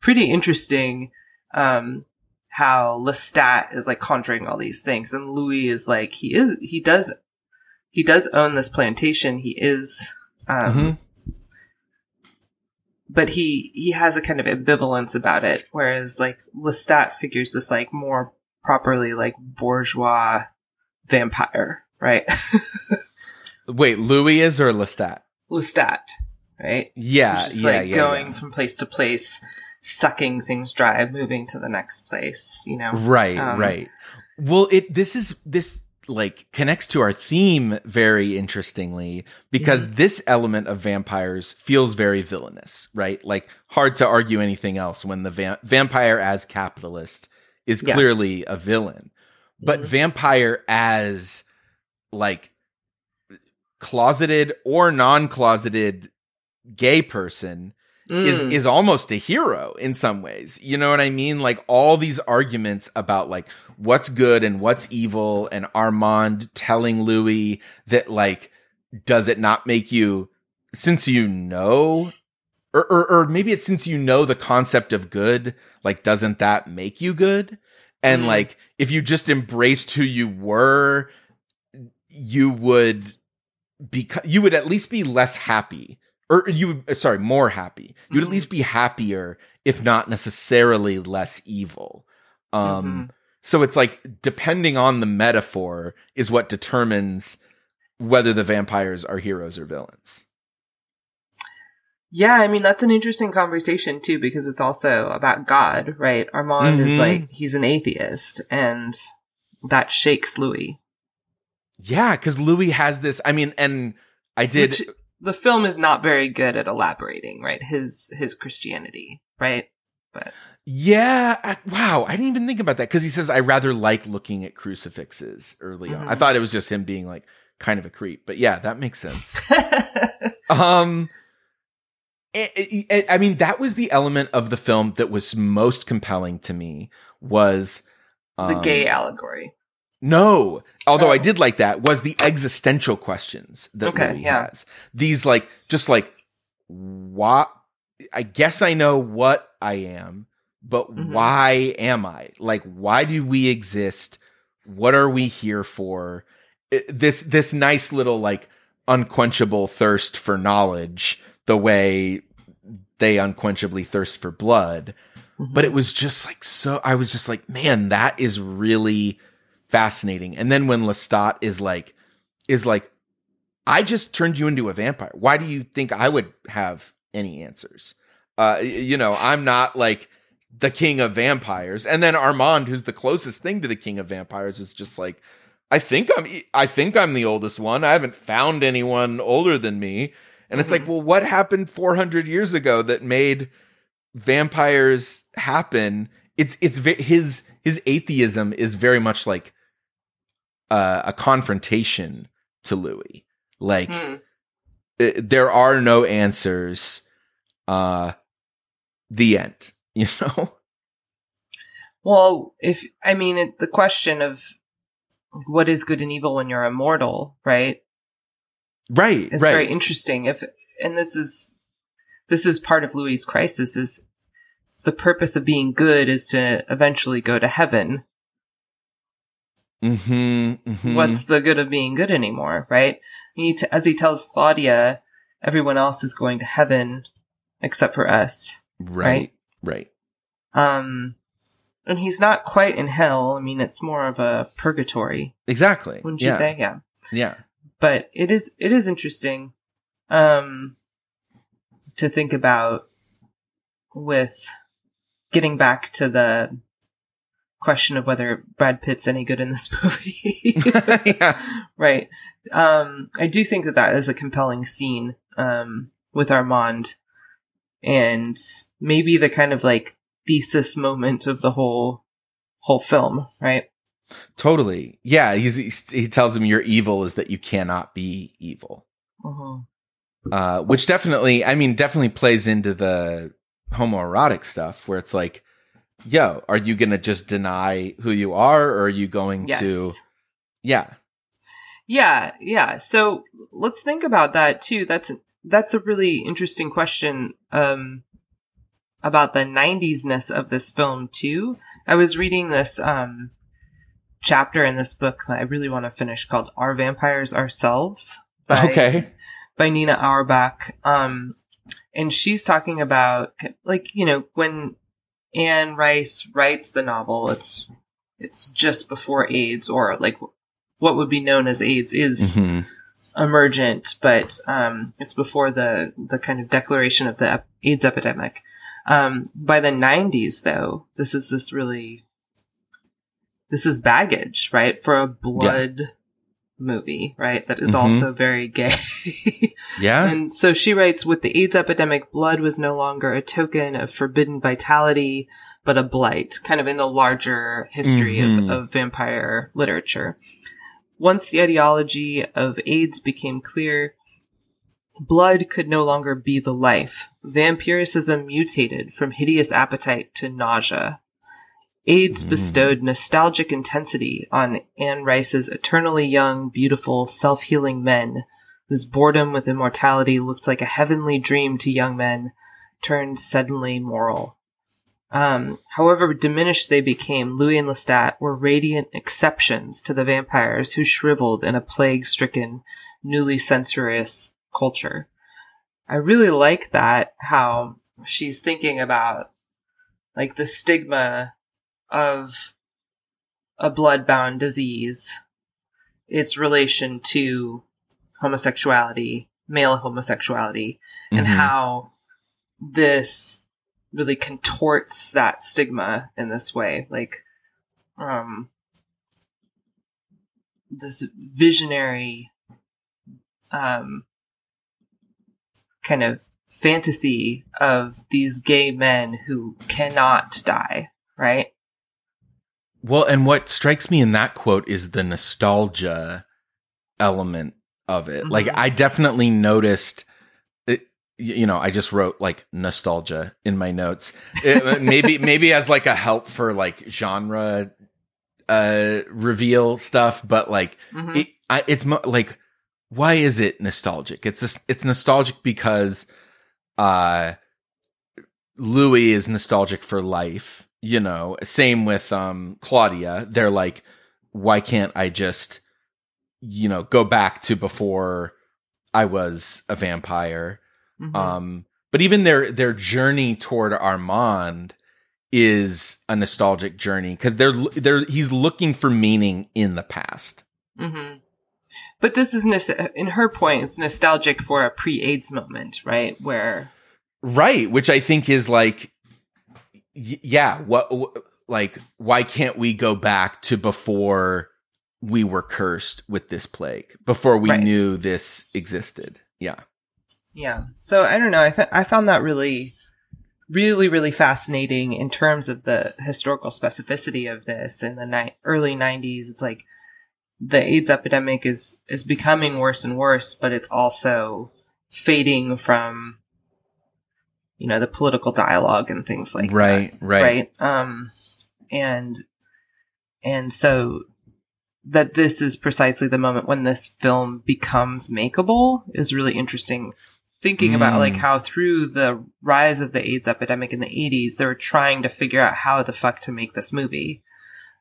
pretty interesting, um, how Lestat is like conjuring all these things, and Louis is like he is he does he does own this plantation. He is, um, Mhm. but he he has a kind of ambivalence about it. Whereas like Lestat figures this like more properly like bourgeois vampire, right? Wait, Louis is or Lestat? Lestat, right? Yeah, just yeah, like yeah, going yeah. from place to place, sucking things dry, moving to the next place. You know, Right, Um, right. Well, it this is this like connects to our theme very interestingly because Mm-hmm. this element of vampires feels very villainous, right? Like hard to argue anything else when the va- vampire as capitalist is Yeah. clearly a villain. But Mhm. vampire as like closeted or non-closeted gay person is Mm. is almost a hero in some ways. You know what I mean? Like all these arguments about like what's good and what's evil and Armand telling Louis that like does it not make you since you know or, or or maybe it's since you know the concept of good, like doesn't that make you good? And Mhm. like if you just embraced who you were, you would be you would at least be less happy or you would sorry more happy you would Mhm. at least be happier if not necessarily less evil um Mhm. so it's like depending on the metaphor is what determines whether the vampires are heroes or villains Yeah, I mean that's an interesting conversation too because it's also about God, right? Armand is Mhm. like he's an atheist and that shakes Louis. yeah because louis has this i mean and i did Which the film is not very good at elaborating, right? His his Christianity, right? But yeah. I, wow. I didn't even think about that because he says, I rather like looking at crucifixes early on. I Mhm. thought it was just him being like kind of a creep, but yeah, that makes sense. um, it- it- it- I mean, that was the element of the film that was most compelling to me was the um, gay allegory. no, although I Oh. did like that, was the existential questions that Okay, Louis yeah. has. These like just like what I guess I know what I am, but Mhm. why am I? Like why do we exist? What are we here for? It- this this nice little like unquenchable thirst for knowledge, the way they unquenchably thirst for blood. But it was just like so i was just like man that is really fascinating. And then when lestat is like is like i just turned you into a vampire. Why do you think i would have any answers? Uh you know i'm not like the king of vampires. And then armand who's the closest thing to the king of vampires is just like i think i'm I think i'm the oldest one. I haven't found anyone older than me and it's like well what happened 400 years ago that made vampires happen it's it's his his atheism is very much like uh, a confrontation to louis like Hmm. uh, there are no answers uh the end you know Well, if I mean it, the question of what is good and evil when you're immortal, right? Right It's right very interesting. If and this is this is part of Louis' crisis is the purpose of being good is to eventually go to heaven. mm-hmm, mhm. What's the good of being good anymore, right? He t- as he tells Claudia, everyone else is going to heaven except for us. right right Um, and he's not quite in hell. I mean, it's more of a purgatory, exactly wouldn't yeah you say? Yeah. yeah but it is it is interesting um to think about with getting back to the question of whether Brad Pitt's any good in this movie. yeah right. Um I do think that that is a compelling scene um with Armand and maybe the kind of like thesis moment of the whole whole film, right? Totally yeah he's, he's he tells him your evil is that you cannot be evil Mhm. uh, which definitely, I mean, definitely plays into the homoerotic stuff where it's like, yo, are you going to just deny who you are or are you going Yes. to, yeah, Yeah, yeah. So let's think about that too. That's that's a really interesting question um, about the '90s-ness of this film too. I was reading this um, chapter in this book that I really want to finish called "Our Vampires Ourselves?" by okay. by Nina Auerbach. Um, and she's talking about like you know when Anne Rice writes the novel, it's it's just before AIDS or like what would be known as AIDS is Mhm. emergent, but um, it's before the the kind of declaration of the AIDS epidemic. Um, by the '90s, though, this is this really this is baggage, right, for a blood movie, right? That is Mhm. also very gay. Yeah. And so she writes, with the AIDS epidemic, blood was no longer a token of forbidden vitality, but a blight, kind of in the larger history Mhm. of, of vampire literature. Once the ideology of AIDS became clear, blood could no longer be the life. Vampiricism mutated from hideous appetite to nausea. AIDS Mm. bestowed nostalgic intensity on Anne Rice's eternally young, beautiful, self-healing men whose boredom with immortality looked like a heavenly dream to young men, turned suddenly moral. Um, however diminished they became, Louis and Lestat were radiant exceptions to the vampires who shriveled in a plague-stricken, newly censorious culture. I really like that, how she's thinking about, like, the stigma of a bloodbound disease, its relation to homosexuality, male homosexuality, and Mhm. how this really contorts that stigma in this way. Like, um, this visionary, um, kind of fantasy of these gay men who cannot die, right? Well, and what strikes me in that quote is the nostalgia element of it. Like, Mhm. I definitely noticed. It, you know, I just wrote like nostalgia in my notes. It- maybe, maybe as like a help for like genre uh reveal stuff, but like Mhm. it, I, it's mo- like why is it nostalgic? It's just, it's nostalgic because uh Louis is nostalgic for life, you know. Same with um Claudia. They're like why can't I just you know go back to before I was a vampire? Mhm. Um but even their their journey toward Armand is a nostalgic journey cuz they're they're he's looking for meaning in the past. Mm-hmm. But this is, in her point, it's nostalgic for a pre-AIDS moment, right? Where, Right, which I think is like y- yeah, what wh- like why can't we go back to before we were cursed with this plague, before we Right. knew this existed. Yeah. yeah. So I don't know. I, I found that really, really, really fascinating in terms of the historical specificity of this in the ni- early '90s. It's like the AIDS epidemic is is becoming worse and worse, but it's also fading from, you know, the political dialogue and things like that. right, right. right um and and so that this is precisely the moment when this film becomes makeable is really interesting thinking about Mm. like how through the rise of the AIDS epidemic in the 80s they were trying to figure out how the fuck to make this movie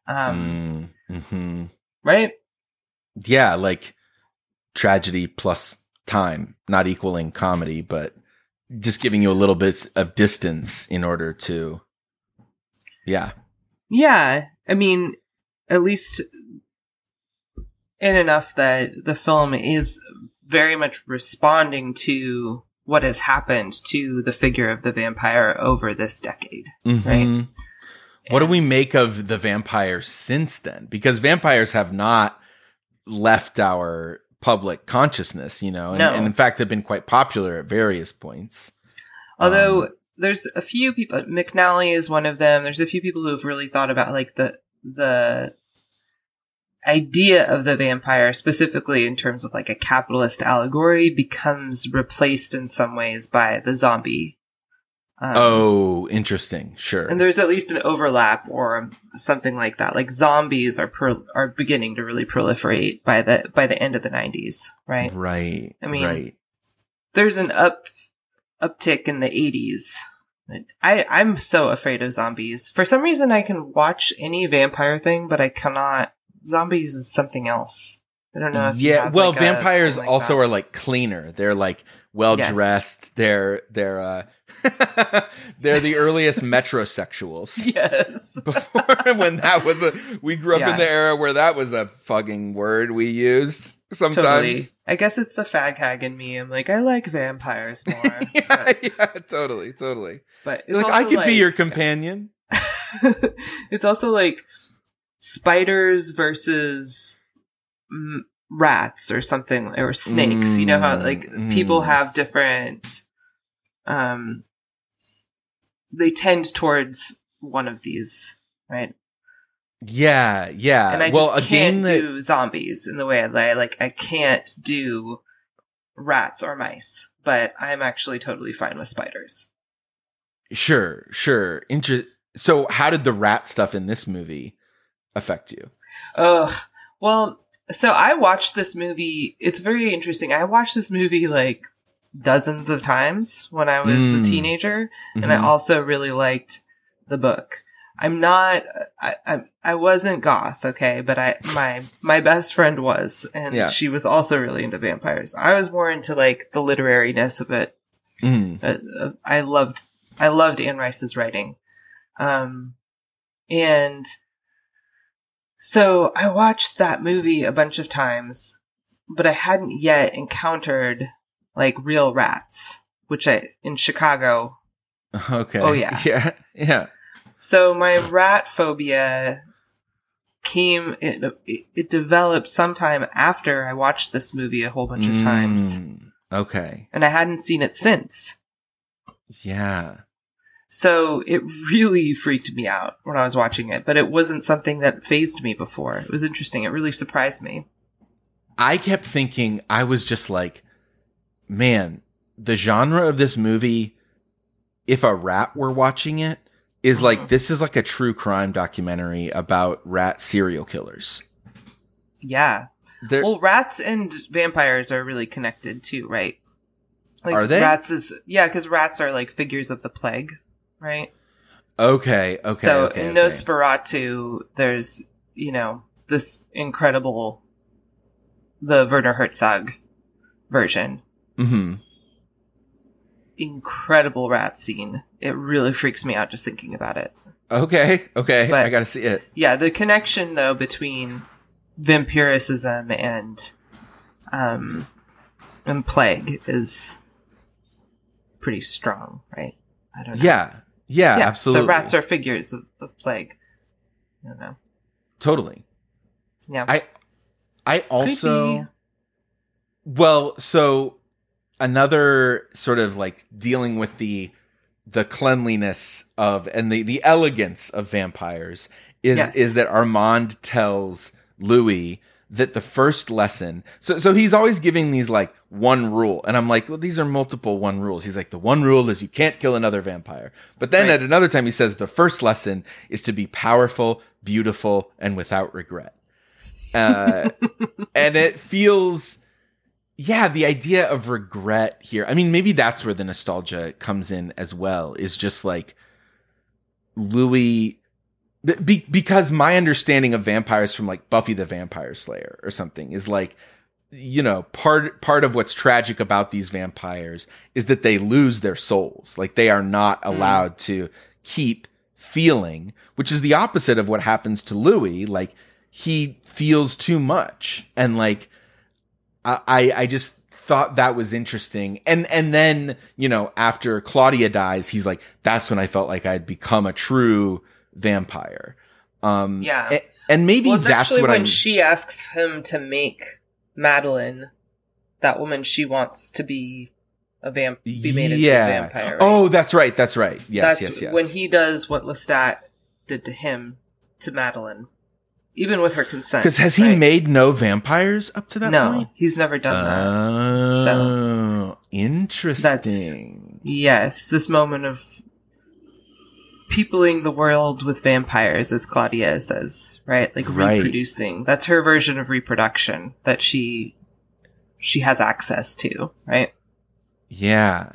um Mm, mhm. right Yeah, like tragedy plus time, not equaling comedy, but just giving you a little bit of distance in order to Yeah. yeah i mean at least in enough that the film is very much responding to what has happened to the figure of the vampire over this decade. Mhm. What do we make of the vampires since then? Because vampires have not left our public consciousness, you know, and, No. and in fact have been quite popular at various points. Although Um, there's a few people, McNally is one of them. There's a few people who have really thought about like the the idea of the vampire, specifically in terms of like a capitalist allegory, becomes replaced in some ways by the zombie Um, oh, interesting. Sure. and there's at least an overlap or something like that. Like zombies are pro- are beginning to really proliferate by the by the end of the 90s, right? right. I mean, right. There's an up uptick in the 80s. I I'm so afraid of zombies. For some reason, I can watch any vampire thing, but I cannot. Zombies is something else. I don't know. If yeah. Well, like, vampires like also that. are like cleaner. They're like well dressed. They're they're uh they're the earliest metrosexuals. yes. Before when that was a we grew up Yeah. in the era where that was a fucking word we used sometimes. Totally. I guess it's the fag hag in me. I'm like, I like vampires more. yeah, but, yeah, totally, totally. but like I could be your companion. it's also like spiders versus mm, rats or something or snakes. you know how like Mm, people mm. have different um they tend towards one of these, right? Yeah, yeah. and I well, just can't that do zombies in the way that I like I can't do rats or mice, but I'm actually totally fine with spiders. sure, sure. Inter- so, how did the rat stuff in this movie affect you? Ugh. Well, so I watched this movie. It's very interesting. I watched this movie like dozens of times when I was a Mm. teenager, and I Mhm. also really liked the book. I'm not. I, I I wasn't goth, okay, but I my my best friend was, and Yeah. she was also really into vampires. I was more into like the literariness of it. Uh, uh, I loved I loved Anne Rice's writing, um, and so I watched that movie a bunch of times, but I hadn't yet encountered like real rats, which I in Chicago. Okay. Oh, yeah. Yeah. Yeah. So my rat phobia came it, it, it developed sometime after I watched this movie a whole bunch of times, Mm, Okay. and I hadn't seen it since. Yeah. So it really freaked me out when I was watching it, but it wasn't something that fazed me before. It was interesting. It really surprised me. I kept thinking, I was just like, man, the genre of this movie, if a rat were watching it, is like, Mhm. this is like a true crime documentary about rat serial killers. Yeah. There, Well, rats and vampires are really connected too, right? Like Are they? Rats is yeah, because rats are like figures of the plague, right? okay. Okay. so okay, in okay. Nosferatu, there's you know this incredible, the Werner Herzog version, hmm incredible rat scene. It really freaks me out just thinking about it. Okay. Okay. But- I got to see it. Yeah, the connection though between vampiricism and um and plague is pretty strong, right? I don't know. Yeah. Yeah. absolutely. So rats are figures of, of plague. I don't know. totally. Yeah. I I also well, so another sort of like dealing with the the cleanliness of and the the elegance of vampires is Yes. is that Armand tells Louis that the first lesson so so he's always giving these like one rule and I'm like well these are multiple one rules he's like the one rule is you can't kill another vampire but then Right. at another time he says the first lesson is to be powerful beautiful and without regret uh, and it feels yeah the idea of regret here. I mean maybe that's where the nostalgia comes in as well is just like louis be, because my understanding of vampires from like buffy the vampire slayer or something is like you know part part of what's tragic about these vampires is that they lose their souls. Like they are not mm. allowed to keep feeling which is the opposite of what happens to louis. Like he feels too much. And like I, I just thought that was interesting. And and then, you know, after Claudia dies, he's like, that's when I felt like I'd become a true vampire. Um Yeah. a- And, maybe well, that's actually what when I'm she asks him to make Madeline, that woman she wants to be a vamp, be made into a vampire. right? Oh, that's right, that's right. Yes, That's yes, yes. when he does what Lestat did to him to Madeline, even with her consent. Because has he right? made no vampires up to that no, point? No, he's never done that. Oh, interesting. Yes, this moment of peopling the world with vampires, as Claudia says, right? Like Right. reproducing. That's her version of reproduction that she she has access to, right? Yeah.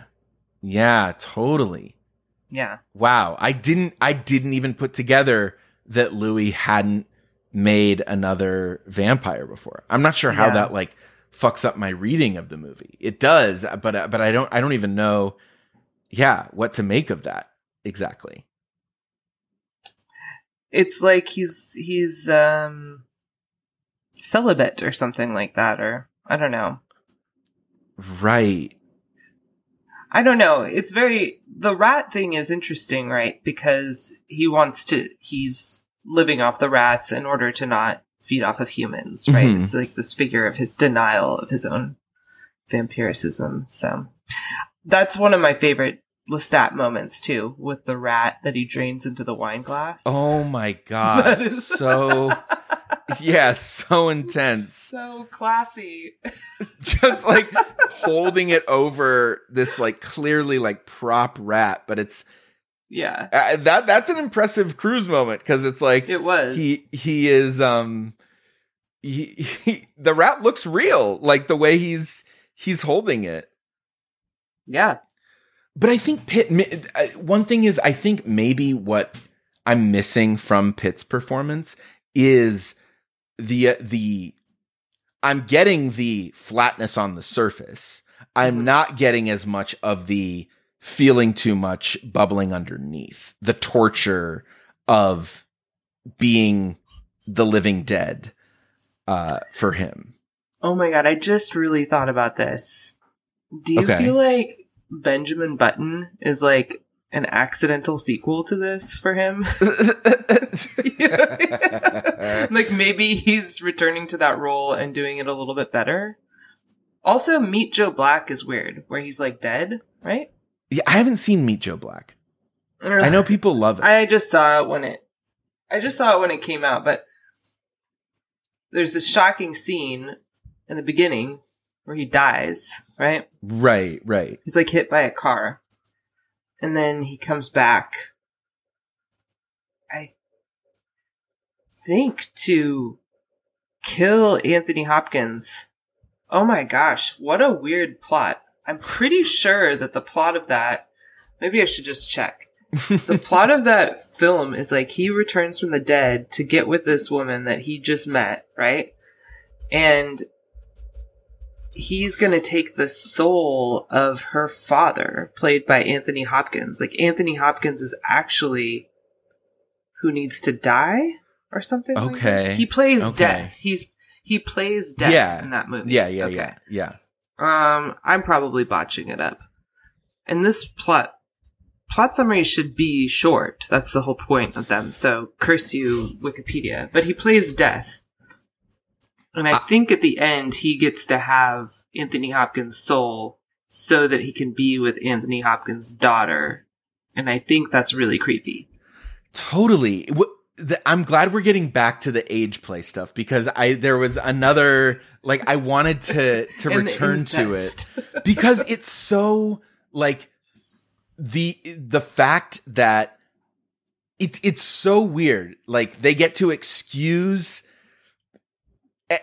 Yeah, totally. Yeah. Wow. I didn't I didn't even put together that Louis hadn't made another vampire before. I'm not sure how Yeah. that like fucks up my reading of the movie. It does, but but I don't I don't even know yeah, what to make of that exactly. It's like he's he's um celibate or something like that or I don't know. Right. I don't know. It's very the rat thing is interesting, right? Because he wants to he's living off the rats in order to not feed off of humans, right? Mhm. It's like this figure of his denial of his own vampiricism. So that's one of my favorite Lestat moments too, with the rat that he drains into the wine glass. Oh my god. That is- so yeah, so intense. So classy. Just like holding it over this like clearly like prop rat, but it's Yeah. uh, that that's an impressive cruise moment because it's like It was. he he is um he, he the rat looks real like the way he's he's holding it yeah. but i think pitt uh, one thing is i think maybe what i'm missing from pitt's performance is the uh, the i'm getting the flatness on the surface i'm Mhm. not getting as much of the feeling too much bubbling underneath the torture of being the living dead uh for him Oh my god, I just really thought about this. Do you Okay. feel like Benjamin Button is like an accidental sequel to this for him? like maybe he's returning to that role and doing it a little bit better. Also, Meet Joe Black is weird, where he's like dead, right? Yeah i haven't seen meet joe black i know people love it I just saw it when it I just saw it when it came out, but there's this shocking scene in the beginning where he dies, right? right right He's like hit by a car. And then he comes back. I think to kill Anthony Hopkins. Oh my gosh, what a weird plot. I'm pretty sure that the plot of that, maybe I should just check. The plot of that film is like he returns from the dead to get with this woman that he just met, right? And he's going to take the soul of her father, played by Anthony Hopkins. Like Anthony Hopkins is actually who needs to die or something. like. Okay. he plays Okay. death. He's he plays death Yeah. in that movie. yeah yeah Okay. yeah yeah Um, I'm probably botching it up. And this plot plot summary should be short. That's the whole point of them. So curse you, Wikipedia. But he plays death. And I I- think at the end he gets to have Anthony Hopkins' soul so that he can be with Anthony Hopkins' daughter. And I think that's really creepy. Totally. I'm glad we're getting back to the age play stuff because I there was another like I wanted to to return to it because it's so like the the fact that it it's so weird. Like they get to excuse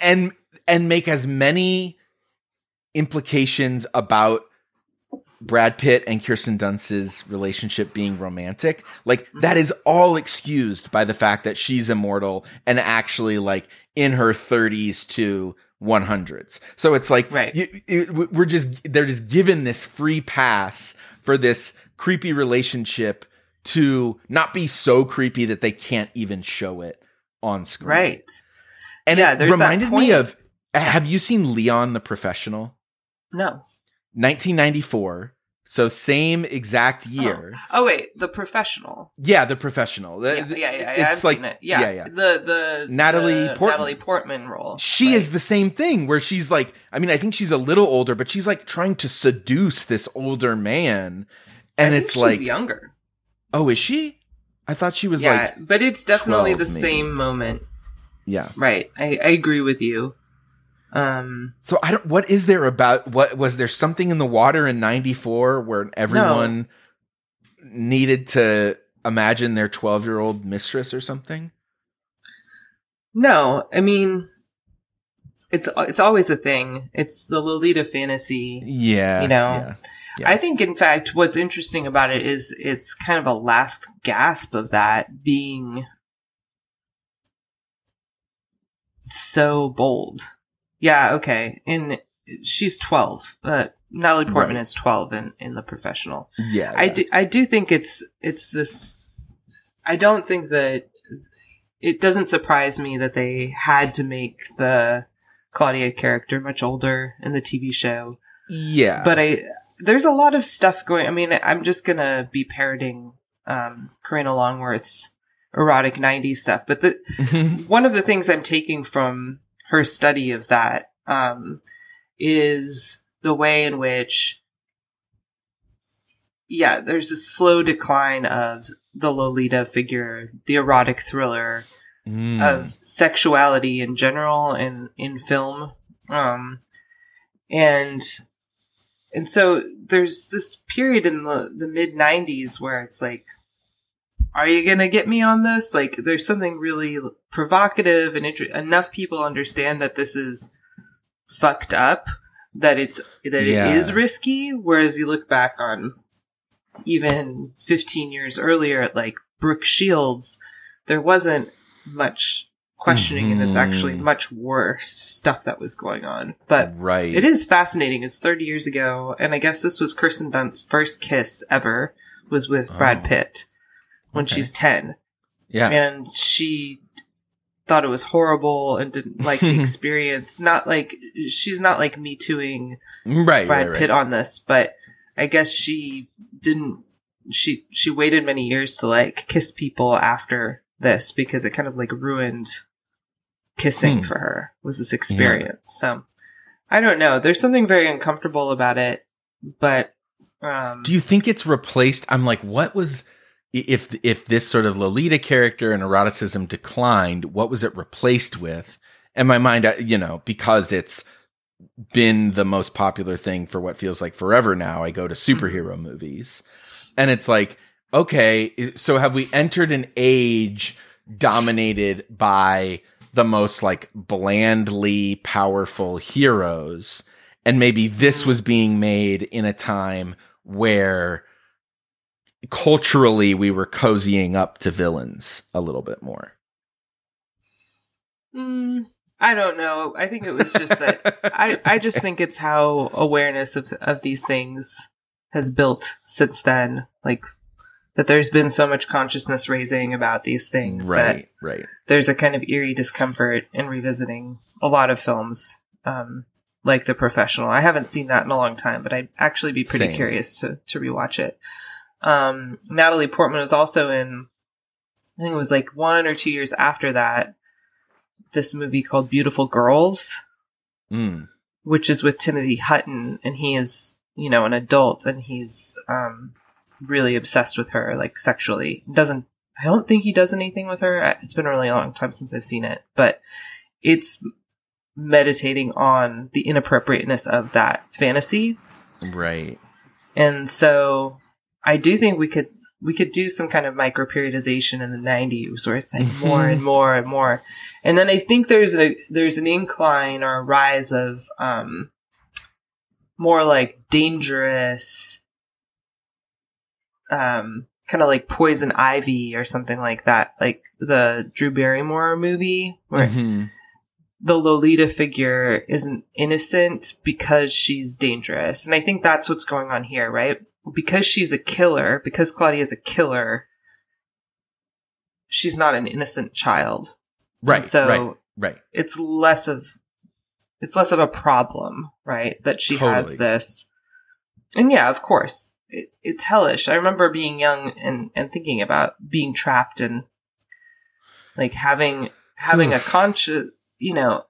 and and make as many implications about Brad Pitt and Kirsten Dunst's relationship being romantic, like that is all excused by the fact that she's immortal and actually like in her 30s to 100s. So it's like Right. you, you- we're just they're just given this free pass for this creepy relationship to not be so creepy that they can't even show it on screen. right. And Yeah, it reminded me of have you seen Leon the Professional? No. 1994. So same exact oh. year. Oh wait, the professional. Yeah, the professional. Yeah, yeah, yeah. yeah It's I've like seen it. Yeah, yeah, yeah. The the Natalie the Portman. Natalie Portman role. She right? is the same thing where she's like, I mean, I think she's a little older, but she's like trying to seduce this older man. And it's she's like, younger. oh, is she? I thought she was yeah, like, but it's definitely 12 the maybe. same moment. yeah. Right. I, I agree with you. Um. So I don't, what is there about, what was there something in the water in 94 where everyone needed to imagine their 12 year old mistress or something? No, I mean, it's it's always a thing. It's the Lolita fantasy. Yeah. You know, yeah. Yeah. I think, in fact, what's interesting about it is it's kind of a last gasp of that being so bold. Yeah, okay. And she's 12, but Natalie Portman Right. is 12 in, in the professional. Yeah. I yeah. do, I do think it's it's this. I don't think that it doesn't surprise me that they had to make the Claudia character much older in the TV show. Yeah. But I there's a lot of stuff going. I mean, I'm just gonna be parroting um, Karina Longworth's erotic '90s stuff, but the one of the things I'm taking from her study of that um, is the way in which, yeah, there's a slow decline of the Lolita figure, the erotic thriller Mm. of sexuality in general and in film. Um, and and so there's this period in the, the mid 90s where it's like are you gonna get me on this like there's something really provocative and inter- enough people understand that this is fucked up that it's that Yeah. it is risky whereas you look back on even 15 years earlier at like brooke shields there wasn't much questioning and it's actually Mhm. much worse stuff that was going on but right. it is fascinating. It's 30 years ago, and I guess this was Kirsten Dunst's first kiss ever was with Brad Oh. Pitt when Okay. she's 10. Yeah. And she thought it was horrible and didn't like the experience. Not like she's not like me tooing Right. Brad right, right. Pitt on this, but I guess she didn't she she waited many years to like kiss people after this because it kind of like ruined kissing Hmm. for her was this experience. So I don't know. There's something very uncomfortable about it, but um Do you think it's replaced? I'm like, what was if if this sort of Lolita character and eroticism declined? What was it replaced with? And my mind, you know, because it's been the most popular thing for what feels like forever now. I go to mm-hmm. superhero movies, and it's like, okay, so have we entered an age dominated by the most like blandly powerful heroes? And maybe this mm-hmm. was being made in a time where culturally we were cozying up to villains a little bit more. mm, I don't know. I think it was just that I, I just think it's how awareness of of these things has built since then. Like that there's been so much consciousness raising about these things that right, right. there's a kind of eerie discomfort in revisiting a lot of films, um, like The Professional. I haven't seen that in a long time, but I'd actually be pretty Same. curious to to rewatch it. Um, Natalie Portman was also in, I think it was like one or two years after that, this movie called Beautiful Girls, Mm. which is with Timothy Hutton, and he is, you know, an adult, and he's um, really obsessed with her, like sexually. Doesn't I don't think he does anything with her. It's been a really long time since I've seen it, but it's meditating on the inappropriateness of that fantasy, Right. and so I do think we could we could do some kind of micro periodization in the 90s where it's like more and more and more. And then I think there's a there's an incline or a rise of um more like dangerous um kind of like poison ivy or something like that like the drew barrymore movie where Mhm. the Lolita figure isn't innocent because she's dangerous. And I think that's what's going on here, right? Because she's a killer, because Claudia is a killer, she's not an innocent child. Right. And so right. Right. it's less of it's less of a problem, right? That she has this. And yeah, of course. It, it's hellish. I remember being young and, and thinking about being trapped and like having having a conscious, you know,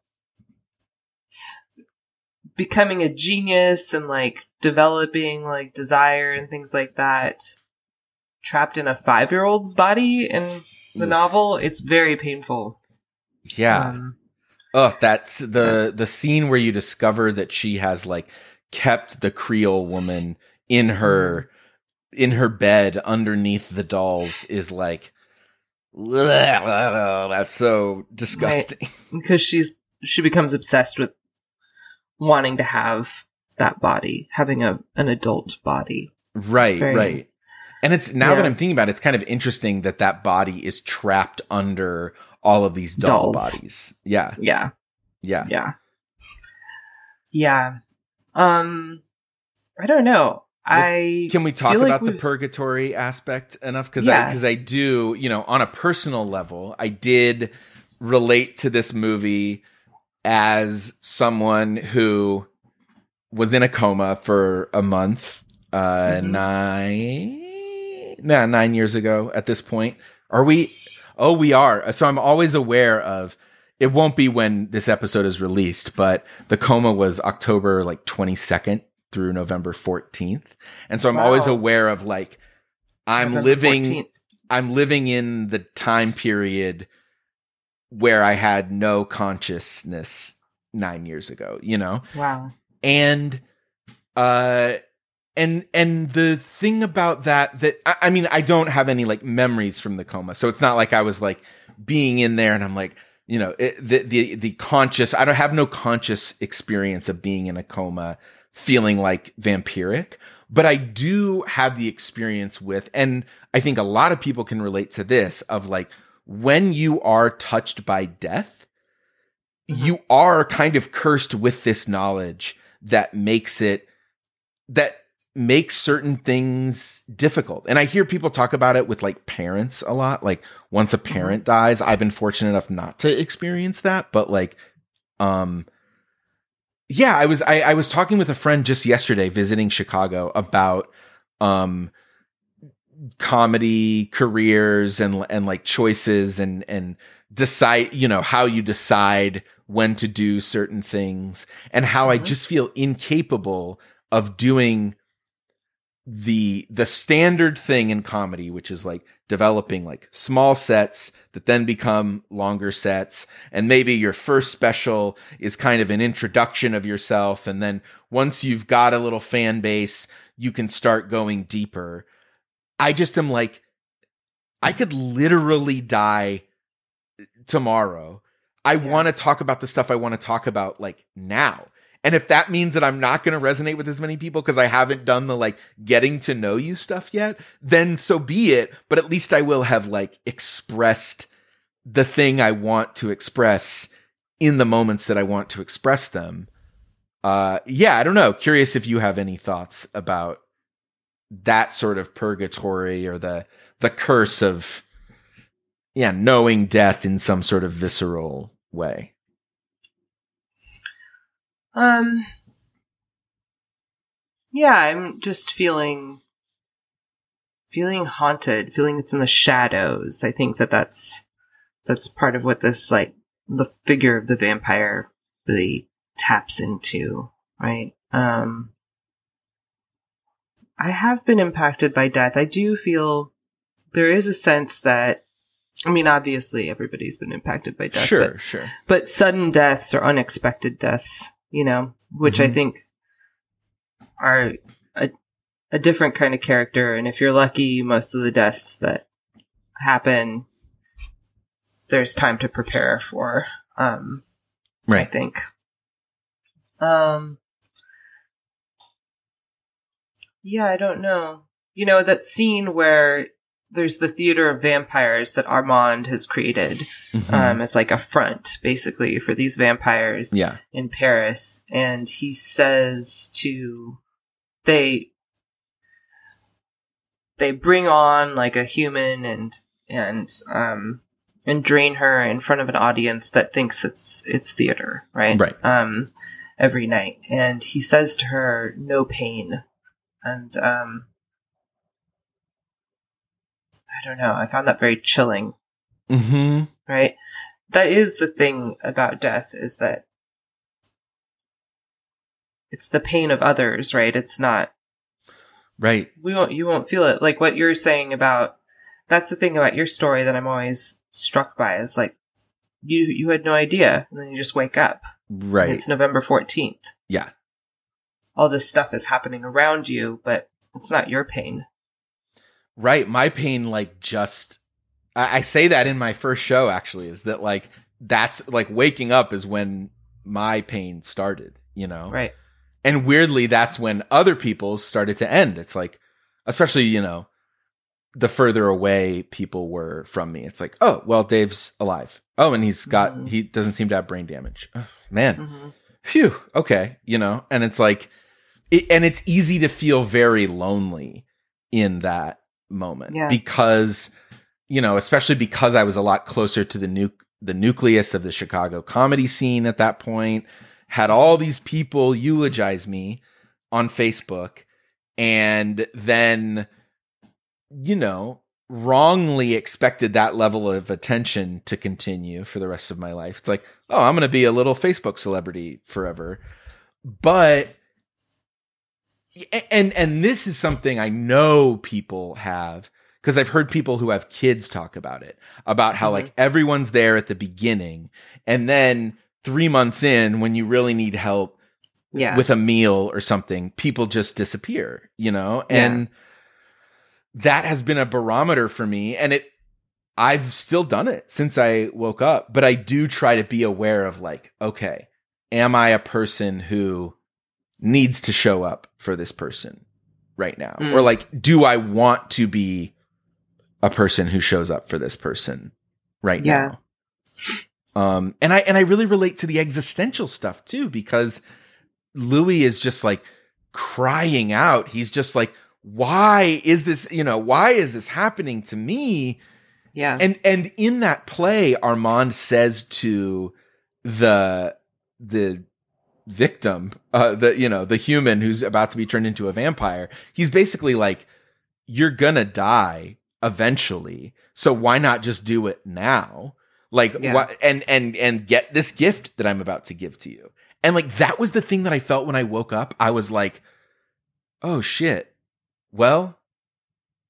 becoming a genius and like developing like desire and things like that trapped in a 5-year-old's body in the Oof. novel. It's very painful. Yeah. Um, oh, that's the the scene where you discover that she has like kept the Creole woman in her in her bed underneath the dolls is like that's so disgusting. because she's she becomes obsessed with wanting to have that body, having a an adult body. Right, very- right. And it's now that I'm thinking about it, it's kind of interesting that that body is trapped under all of these doll Dolls. bodies. Yeah, Yeah, yeah. yeah, yeah. Um, I don't know. I Can we talk feel like about the purgatory aspect enough? Because I Yeah. because I do, you know, on a personal level, I did relate to this movie as someone who was in a coma for a month, uh, Mhm. nine, nah, nine years ago. At this point, are we? Oh, we are. So I'm always aware of. It won't be when this episode is released, but the coma was October like 22nd through November 14th. And so I'm always aware of like I'm November living 14th. I'm living in the time period where I had no consciousness 9 years ago, you know? Wow. And uh and and the thing about that that I, I mean i don't have any like memories from the coma so it's not like i was like being in there and i'm like you know it, the the the conscious i don't have no conscious experience of being in a coma feeling like vampiric but i do have the experience with and i think a lot of people can relate to this of like when you are touched by death Mhm. you are kind of cursed with this knowledge that makes it that makes certain things difficult. And I hear people talk about it with like parents a lot. Like once a parent dies, I've been fortunate enough not to experience that, but like um yeah, I was I, I was talking with a friend just yesterday visiting Chicago about um comedy careers and and like choices and and decide you know how you decide when to do certain things and how I Mhm. just feel incapable of doing the the standard thing in comedy which is like developing like small sets that then become longer sets. And maybe your first special is kind of an introduction of yourself. And then once you've got a little fan base you can start going deeper. I just am like i could literally die tomorrow i Yeah. want to talk about the stuff i want to talk about like now and if that means that I'm not going to resonate with as many people because I haven't done the like getting to know you stuff yet, then so be it. But at least I will have like expressed the thing I want to express in the moments that I want to express them. Uh, yeah, I don't know. Curious if you have any thoughts about that sort of purgatory or the the curse of yeah knowing death in some sort of visceral way. Um. Yeah, I'm just feeling feeling haunted, feeling it's in the shadows. I think that that's that's part of what this like the figure of the vampire really taps into, right? Um I have been impacted by death. I do feel there is a sense that I mean obviously everybody's been impacted by death, sure, but sure. but sudden deaths or unexpected deaths, you know, which I Mhm. think are a, a different kind of character. And if you're lucky, most of the deaths that happen, there's time to prepare for. Um, I think. Um, yeah, I don't know. You know, that scene where there's the theater of vampires that Armand has created Mhm. um, as like a front, basically, for these vampires yeah. in Paris. And he says to they they bring on like a human and and um and drain her in front of an audience that thinks it's it's theater, right? Right. Um every night. And he says to her, no pain. And um I don't know, I found that very chilling Mm-hmm. right? That is the thing about death is that it's the pain of others, right? It's not Right. we won't you won't feel it. Like what you're saying about that's the thing about your story that I'm always struck by is like you you had no idea and then you just wake up. Right. It's November 14th. yeah. All this stuff is happening around you, but it's not your pain. Right. My pain, like, just, I, I say that in my first show, actually, is that, like, that's like waking up is when my pain started, you know? Right. And weirdly, that's when other people's started to end. It's like, especially, you know, the further away people were from me. It's like, oh, well, Dave's alive. Oh, and he's got, Mhm. he doesn't seem to have brain damage. Ugh, man, hmm phew, okay, you know, and it's like, it, and it's easy to feel very lonely in that moment Yeah. because, you know, especially because I was a lot closer to the nu- the nucleus of the Chicago comedy scene at that point, had all these people eulogize me on Facebook, and then, you know, wrongly expected that level of attention to continue for the rest of my life. It's like, oh, I'm going to be a little Facebook celebrity forever. But and and this is something I know people have because I've heard people who have kids talk about it about how Mhm. like everyone's there at the beginning and then 3 months in when you really need help Yeah. with a meal or something, people just disappear, you know? Yeah. And that has been a barometer for me. And it, I've still done it since I woke up, but I do try to be aware of like, okay, am I a person who needs to show up for this person right now? Mm. Or like, do I want to be a person who shows up for this person right Yeah. now? Um, and I, and I really relate to the existential stuff too, because Louis is just like crying out. He's just like, why is this, you know, why is this happening to me? yeah. And and in that play, Armand says to the the victim, uh the you know, the human who's about to be turned into a vampire, he's basically like, You're gonna die eventually. So why not just do it now? Like Yeah. what and and and get this gift that I'm about to give to you. And like that was the thing that I felt when I woke up. I was like, oh shit. Well,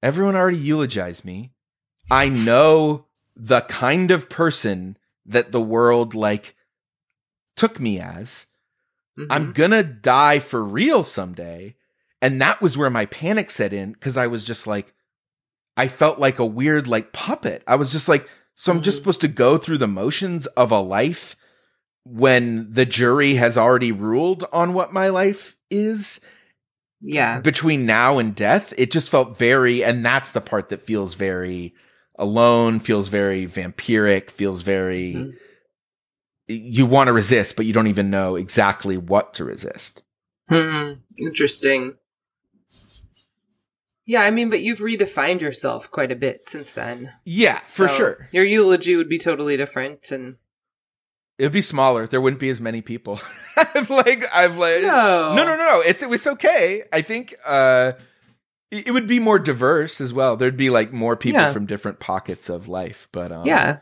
everyone already eulogized me. I know the kind of person that the world like took me as. Mhm. I'm gonna die for real someday. And that was where my panic set in because I was just like, I felt like a weird like puppet. I was just like, so I'm just Mhm. supposed to go through the motions of a life when the jury has already ruled on what my life is yeah. between now and death. It just felt very, and that's the part that feels very alone, feels very vampiric, feels very, Mhm. You want to resist, but you don't even know exactly what to resist. Hmm. Interesting. Yeah, I mean, but you've redefined yourself quite a bit since then. Yeah, for So sure. Your eulogy would be totally different, and It'd be smaller. There wouldn't be as many people. I've like, I've like, no, no, no, no. It's it's okay. I think uh, it it would be more diverse as well. There'd be like more people Yeah. from different pockets of life. But um, yeah,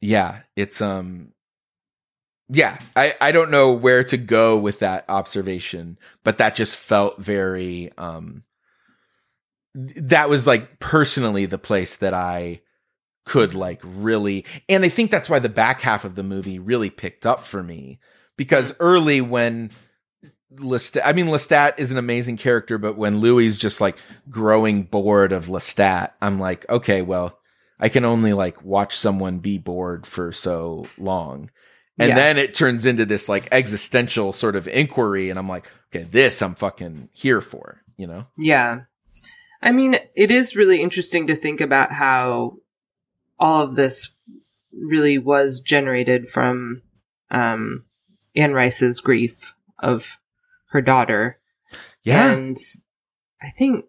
yeah, it's um, yeah. I I don't know where to go with that observation, but that just felt very um. That was like personally the place that I could like really and I think that's why the back half of the movie really picked up for me because early when Lestat I mean Lestat is an amazing character but when Louis is just like growing bored of Lestat I'm like okay well I can only like watch someone be bored for so long and Yeah. then it turns into this like existential sort of inquiry and I'm like okay this I'm fucking here for you know yeah. I mean, it is really interesting to think about how all of this really was generated from um, Anne Rice's grief of her daughter. yeah And I think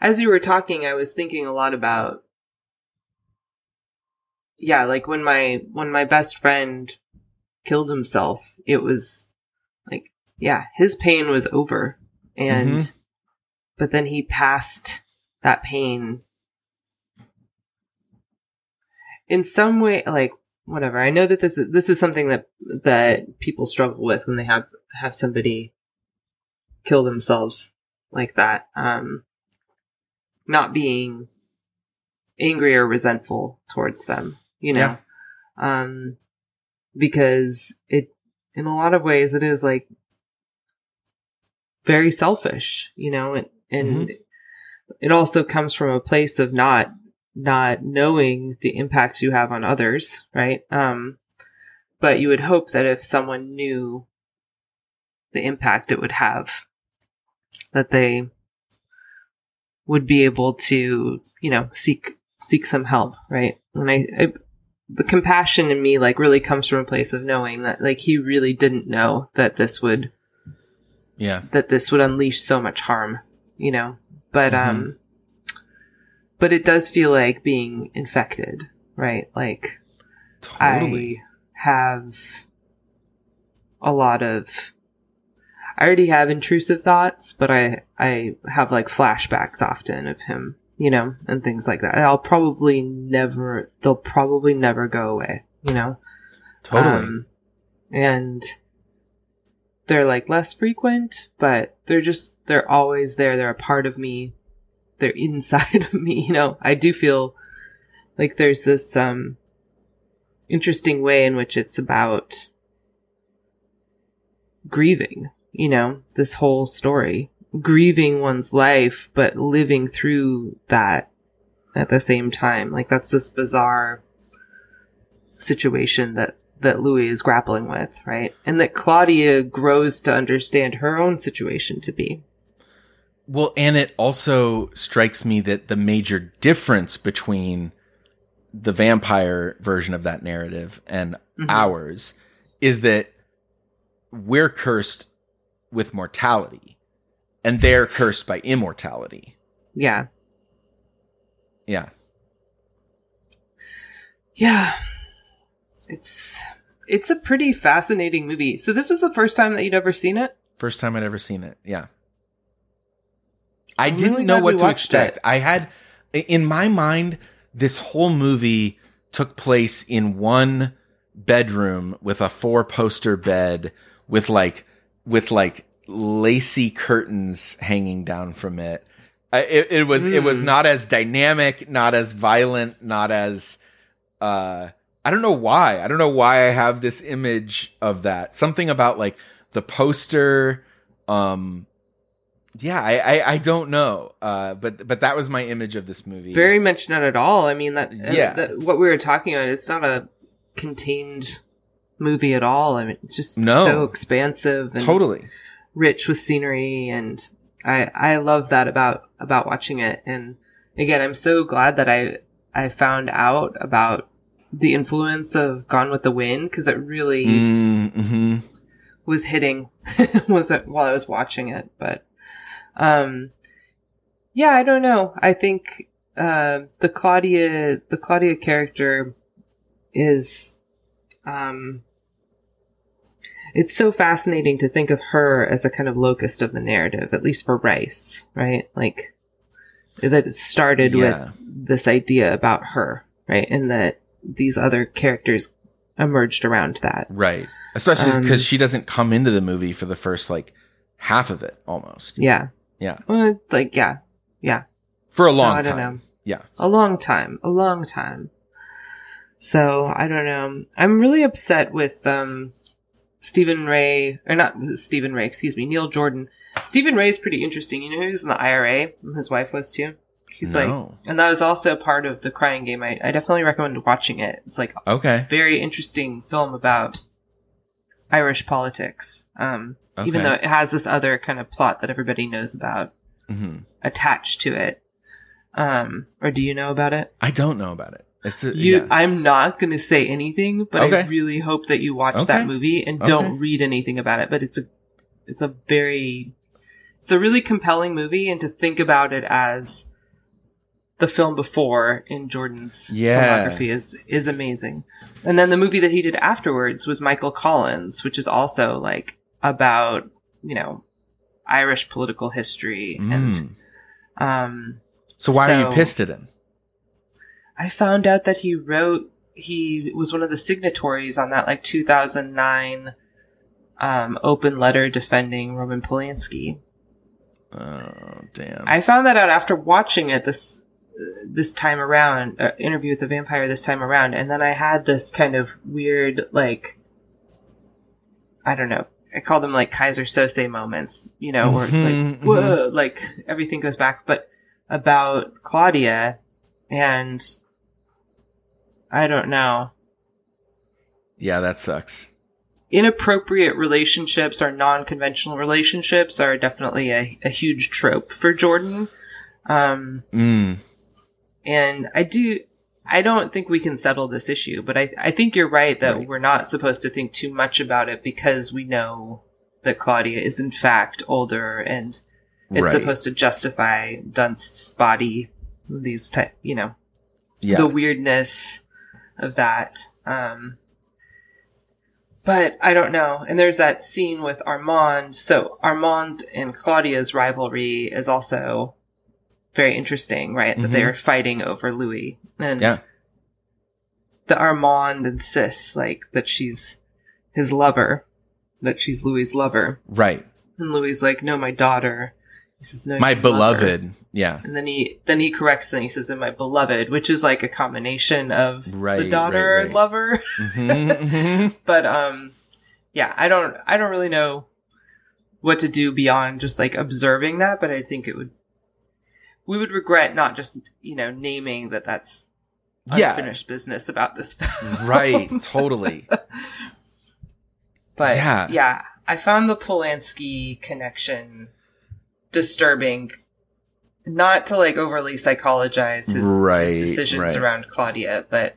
as you were talking, I was thinking a lot about, yeah, like when my, when my best friend killed himself, it was like, yeah, his pain was over. And, Mhm. but then he passed that pain in some way, like, whatever. I know that this is, this is something that, that people struggle with when they have, have somebody kill themselves like that. Um, not being angry or resentful towards them, you know? Um, because it, in a lot of ways, it is like very selfish, you know, and, and it also comes from a place of not not knowing the impact you have on others, right? Um, but you would hope that if someone knew the impact it would have, that they would be able to, you know, seek seek some help, right? And I, I the compassion in me like really comes from a place of knowing that like he really didn't know that this would Yeah. that this would unleash so much harm, you know. But Mhm. um but it does feel like being infected, right? Like Totally. I have a lot of I already have intrusive thoughts, but I I have like flashbacks often of him, you know, and things like that. I'll probably never they'll probably never go away, you know. totally. Um, and they're like less frequent, but they're just, they're always there. They're a part of me. They're inside of me. You know, I do feel like there's this, um, interesting way in which it's about grieving, you know, this whole story, grieving one's life, but living through that at the same time. Like that's this bizarre situation that that Louis is grappling with, right? And that Claudia grows to understand her own situation to be. Well, and it also strikes me that the major difference between the vampire version of that narrative and Mhm. ours is that we're cursed with mortality and they're cursed by immortality. Yeah. Yeah. Yeah. It's it's a pretty fascinating movie. So this was the first time that you'd ever seen it? First time I'd ever seen it. Yeah. I I'm didn't really know what to expect. it. I had, in my mind, this whole movie took place in one bedroom with a four poster bed with like, with like lacy curtains hanging down from it. I, it, it was, it was Hmm. not as dynamic, not as violent, not as, uh, I don't know why. I don't know why I have this image of that. Something about like the poster. Um, yeah, I, I, I don't know. Uh, but but that was my image of this movie. Very much not at all. I mean that uh, Yeah. that- what we were talking about, it's not a contained movie at all. I mean it's just No. so expansive and totally. Rich with scenery and I I love that about about watching it. And again I'm so glad that I I found out about the influence of Gone with the Wind because it really Mm-hmm. was hitting was it while I was watching it. But um yeah I don't know. I think uh the Claudia the Claudia character is um it's so fascinating to think of her as a kind of locust of the narrative, at least for Rice, right? Like that it started Yeah. with this idea about her, right? And that these other characters emerged around that. Right. Especially Um, because she doesn't come into the movie for the first like half of it almost. Yeah. Yeah. Well, like, yeah. Yeah. For a So, long I don't time. know. Yeah. A long time. A long time. So, I don't know. I'm really upset with, um, Stephen Rea, or not Stephen Rea, excuse me, Neil Jordan. Stephen Rea is pretty interesting. You know, he was in the IRA, and his wife was too. He's like, and that was also part of the crying game. I, I definitely recommend watching it. It's like a Okay. very interesting film about Irish politics. Um, even though it has this other kind of plot that everybody knows about hmm attached to it. Um, or do you know about it? I don't know about it. It's a, You, yeah. I'm not going to say anything, but I really hope that you watch Okay. that movie and Okay. don't read anything about it. But it's a, it's a very, it's a really compelling movie, and to think about it as the film before in Jordan's Yeah. filmography is is amazing. And then the movie that he did afterwards was Michael Collins, which is also like about you know Irish political history and Mm. um So why are you pissed at him? I found out that he wrote he was one of the signatories on that like 2009 um, open letter defending Roman Polanski. Oh damn. I found that out after watching it this this time around, uh, interview with the vampire this time around, and then I had this kind of weird like I don't know. I call them like Keyser Söze moments, you know, where it's like whoa, like everything goes back. But about Claudia and I don't know. Yeah, that sucks. Inappropriate relationships or non-conventional relationships are definitely a, a huge trope for Jordan. Um, Mm. and I do, I don't think we can settle this issue, but I, I think you're right that Right. we're not supposed to think too much about it because we know that Claudia is in fact older and it's Right. supposed to justify Dunst's body, these type, you know, Yeah. the weirdness of that. Um, but I don't know. And there's that scene with Armand. So Armand and Claudia's rivalry is also very interesting, right? That Mhm. they're fighting over Louis. And Yeah. the Armand insists like that she's his lover, that she's Louis's lover. right. And Louis like, no, my daughter. He says, no, My your lover." beloved. Yeah. And then he then he corrects and he says, "And my beloved," which is like a combination of Right, the daughter right, right. lover. Mhm, mhm. but um, yeah, I don't I don't really know what to do beyond just like observing that. But I think it would we would regret not just you know naming that that's Yeah. unfinished business about this film. Right. Totally. But Yeah. yeah. I found the Polanski connection disturbing. Not to like overly psychologize his, his decisions right. around Claudia, but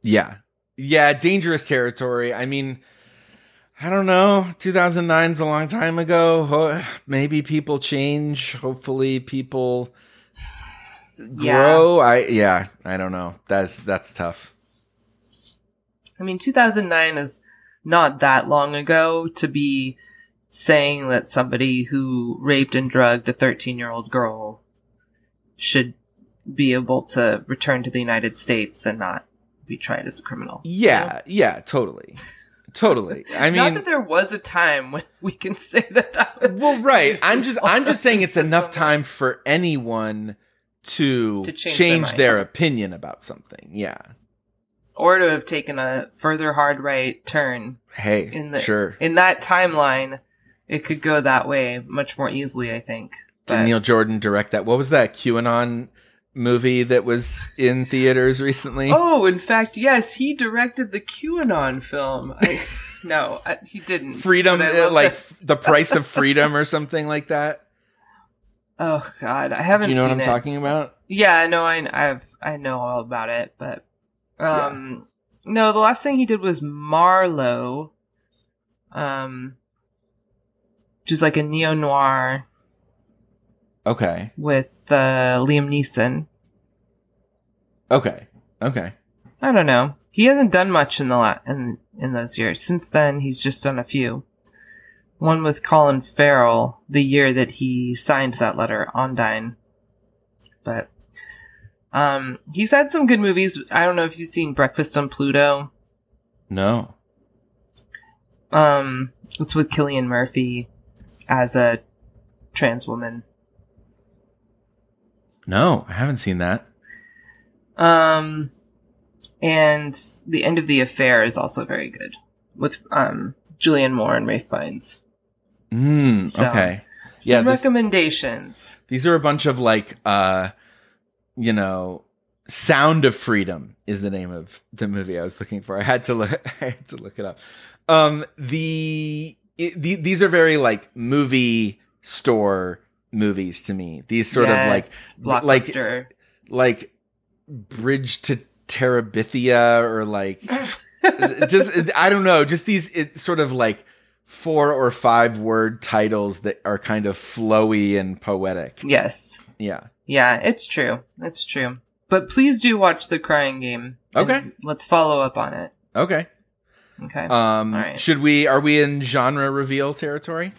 Yeah. Yeah, dangerous territory. I mean, I don't know. 2009 is a long time ago. Ho- Maybe people change. Hopefully people Yeah. grow. I yeah, I don't know. That's that's tough. I mean, 2009 is not that long ago to be saying that somebody who raped and drugged a 13 year old girl should be able to return to the United States and not be tried as a criminal. Yeah, yeah, totally. Totally. I mean not that there was a time when we can say that that was Well, right. I'm just I'm just saying it's enough time for anyone to, To change change, their their, opinion about something. Yeah. or to have taken a further hard right turn Hey, in the sure. in that timeline. It could go that way much more easily, I think. Did But- Neil Jordan direct that? What was that QAnon movie that was in theaters recently? Oh, in fact, yes, he directed the QAnon film. I, no, I, he didn't. freedom, But I love like that- the price of freedom or something like that. oh God, I haven't. Do you know what I'm it. talking about? Yeah, I know. I I've I know all about it, but um, no, the last thing he did was Marlowe, um, which is like a neo noir Okay. with uh, Liam Neeson. Okay. Okay. I don't know. He hasn't done much in the la- in in those years. Since then, he's just done a few. One with Colin Farrell, the year that he signed that letter, Ondine. But um, he's had some good movies. I don't know if you've seen Breakfast on Pluto. No. Um, it's with Cillian Murphy as a trans woman. No, I haven't seen that. Um, and the end of the affair is also very good with um Julianne Moore and Ralph Fiennes. Mm, So- okay. Some Yeah, this- recommendations. These are a bunch of like uh you know Sound of Freedom is the name of the movie I was looking for. I had to look I had to look it up. Um the, it, the these are very like movie store movies to me. These sort Yes, of like like blockbuster. like Bridge to Terabithia or like just I don't know, just these it, sort of like four or five word titles that are kind of flowy and poetic. yes, Yeah. yeah, it's true. It's true. But please do watch the Crying Game. Okay. let's follow up on it. Okay. Okay, Um All right. should we are we in genre reveal territory?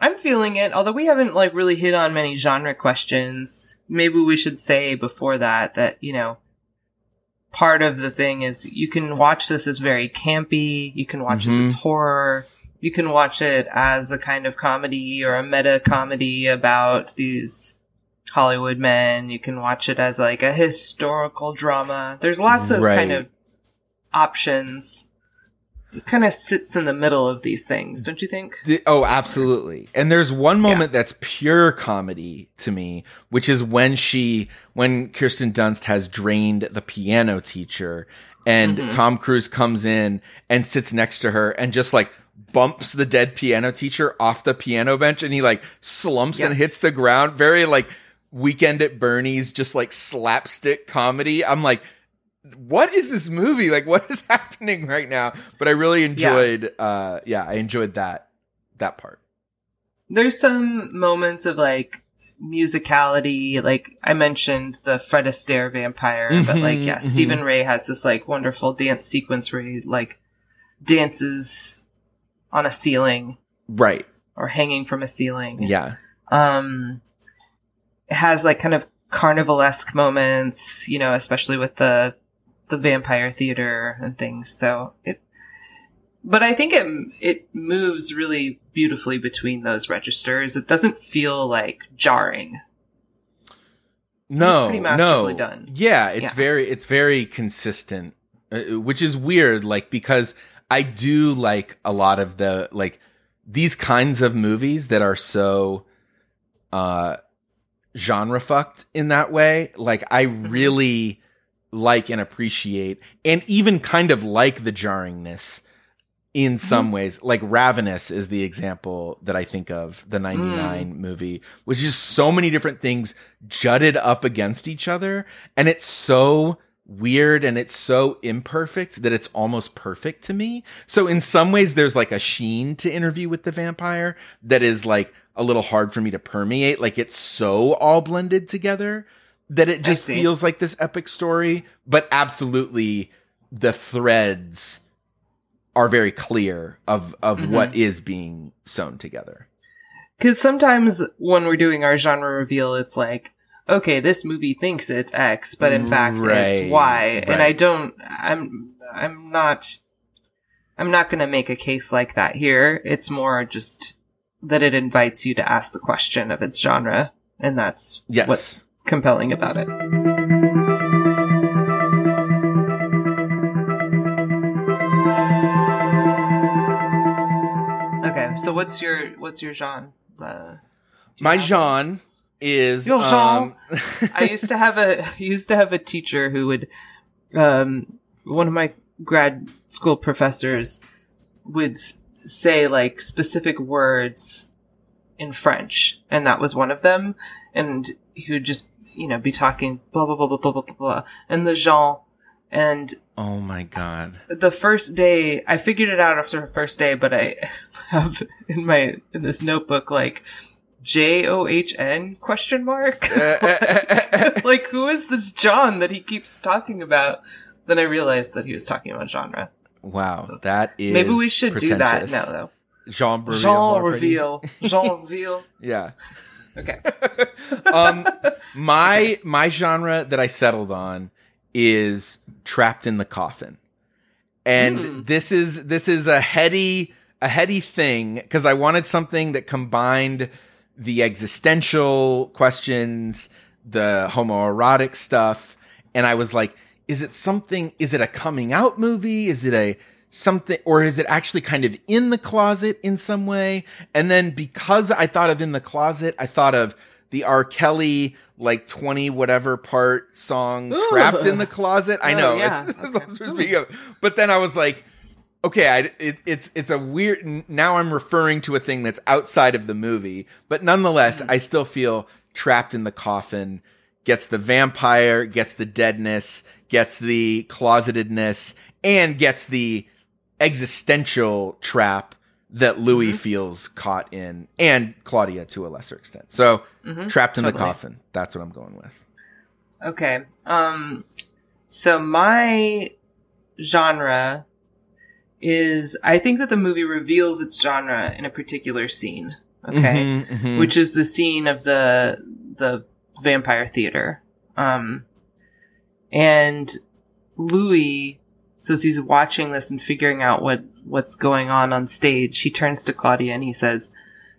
I'm feeling it. Although we haven't like really hit on many genre questions, maybe we should say before that that you know part of the thing is you can watch this as very campy. You can watch Mhm. this as horror. You can watch it as a kind of comedy or a meta comedy about these Hollywood men. You can watch it as like a historical drama. There's lots of Right. kind of options. It kind of sits in the middle of these things, don't you think? The- oh, absolutely. And there's one moment that's pure comedy to me, which is when she, when Kirsten Dunst has drained the piano teacher and Mm-hmm. Tom Cruise comes in and sits next to her and just like bumps the dead piano teacher off the piano bench and he like slumps and hits the ground. Very like weekend at Bernie's, just like slapstick comedy. I'm like, what is this movie? Like, what is happening right now? But I really enjoyed, uh, yeah, I enjoyed that, that part. There's some moments of like musicality, like I mentioned the Fred Astaire vampire, but like Mhm, yeah, mhm. Stephen Rea has this like wonderful dance sequence where he like dances on a ceiling Right. or hanging from a ceiling. Yeah. um it has like kind of carnivalesque moments you know especially with the the vampire theater and things so it but i think it it moves really beautifully between those registers it doesn't feel like jarring No, pretty masterfully no. done. Yeah, it's Yeah. very, it's very consistent, uh, which is weird. Like because I do like a lot of the like these kinds of movies that are so uh genre fucked in that way. Like I really like and appreciate, and even kind of like the jarringness in mm-hmm. some ways. Like Ravenous is the example that I think of the mm. 99 movie, which is so many different things jutted up against each other. And it's so weird and it's so imperfect that it's almost perfect to me. So in some ways, there's like a sheen to interview with the vampire that is like a little hard for me to permeate. Like it's so all blended together that it just feels like this epic story, but absolutely the threads are very clear of of mm-hmm. what is being sewn together. because sometimes when we're doing our genre reveal it's like okay this movie thinks it's x but in fact Right, it's y. And i don't i'm i'm not i'm not going to make a case like that here. It's more just that it invites you to ask the question of its genre and that's Yes. what's compelling about it. Okay so what's your what's your genre? Uh, you My genre is Your um, I used to have a I used to have a teacher who would um one of my grad school professors would say like specific words in French and that was one of them and he would just you know be talking blah blah blah blah blah blah blah, blah and the genre and oh my god. the first day I figured it out after the first day but I have in my in this notebook like J O H N question mark eh, eh, eh, like who is this John that he keeps talking about? Then I realized that he was talking about genre. wow, that is Maybe we should do that now, though. Jean reveal. Jean reveal. Jean reveal. Yeah. Okay. um my my genre that I settled on is trapped in the coffin. And Hmm. this is this is a heady a heady thing because I wanted something that combined the existential questions, the homoerotic stuff, and I was like, is it something is it a coming out movie? Is it a something or is it actually kind of in the closet in some way? And then because I thought of in the closet, I thought of the R. Kelly like 20 whatever part song Ooh. trapped in the closet. I Oh, know. yeah. That's- that's Okay. speaking of. But then I was like, okay, I, it, it's it's a weird. Now I'm referring to a thing that's outside of the movie, but nonetheless, Mm-hmm. I still feel trapped in the coffin. Gets the vampire, gets the deadness, gets the closetedness, and gets the existential trap that Louis Mm-hmm. feels caught in, and Claudia to a lesser extent. So, trapped in the Mm-hmm. Coffin. That's what I'm going with. Okay. Um, so my genre is, I think that the movie reveals its genre in a particular scene. Okay. Mhm, mhm. which is the scene of the the vampire theater. Um, and Louis, so as he's watching this and figuring out what what's going on on stage, he turns to Claudia and he says,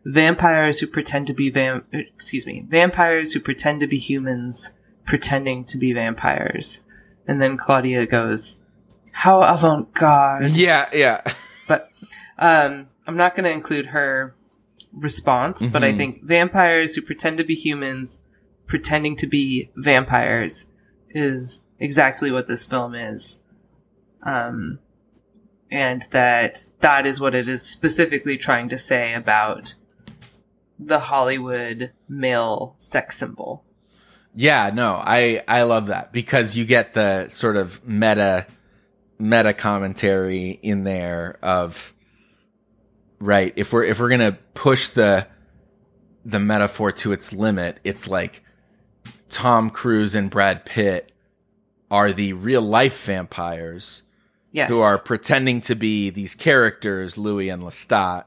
"Vampires who pretend to be vam excuse me, vampires who pretend to be humans, pretending to be vampires." And then Claudia goes, How avant garde. Yeah, yeah. But um, I'm not going to include her response, but I Mhm. think vampires who pretend to be humans pretending to be vampires is exactly what this film is. Um, and that that is what it is specifically trying to say about the Hollywood male sex symbol. Yeah, no, I I love that because you get the sort of meta meta commentary in there of right, if we're if we're going to push the the metaphor to its limit, it's like Tom Cruise and Brad Pitt are the real life vampires Yes. who are pretending to be these characters, Louis and Lestat,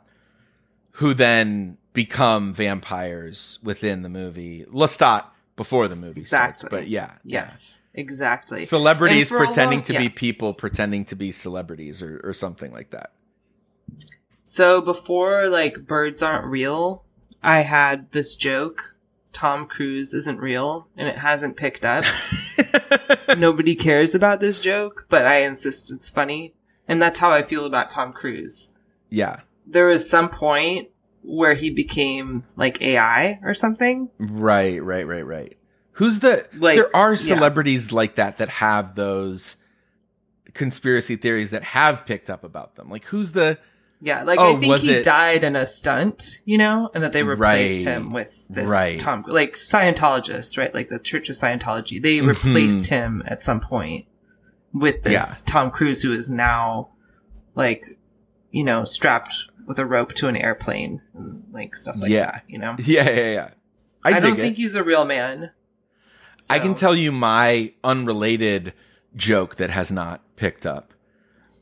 who then become vampires within the movie. Lestat before the movie starts, Exactly. but yeah, Yes, exactly. celebrities And for a pretending long- to yeah. be people, pretending to be celebrities, or, or something like that. So before like birds aren't real, I had this joke. Tom Cruise isn't real and it hasn't picked up. Nobody cares about this joke, but I insist it's funny. And that's how I feel about Tom Cruise. yeah, There was some point where he became like AI or something. right, right, right, right. Who's the? Like, there are yeah. celebrities like that that have those conspiracy theories that have picked up about them. Like, who's the? Yeah, like Oh, I think he it- died in a stunt, you know, and that they replaced Right, him with this right. Tom, like Scientologists, right? Like the Church of Scientology. They Mhm. replaced him at some point with this Tom Cruise, who is now like, you know, strapped with a rope to an airplane, and, like stuff like Yeah. that. You know, Yeah, yeah, yeah. I, I, don't it. think he's a real man. I can tell you my unrelated joke that has not picked up.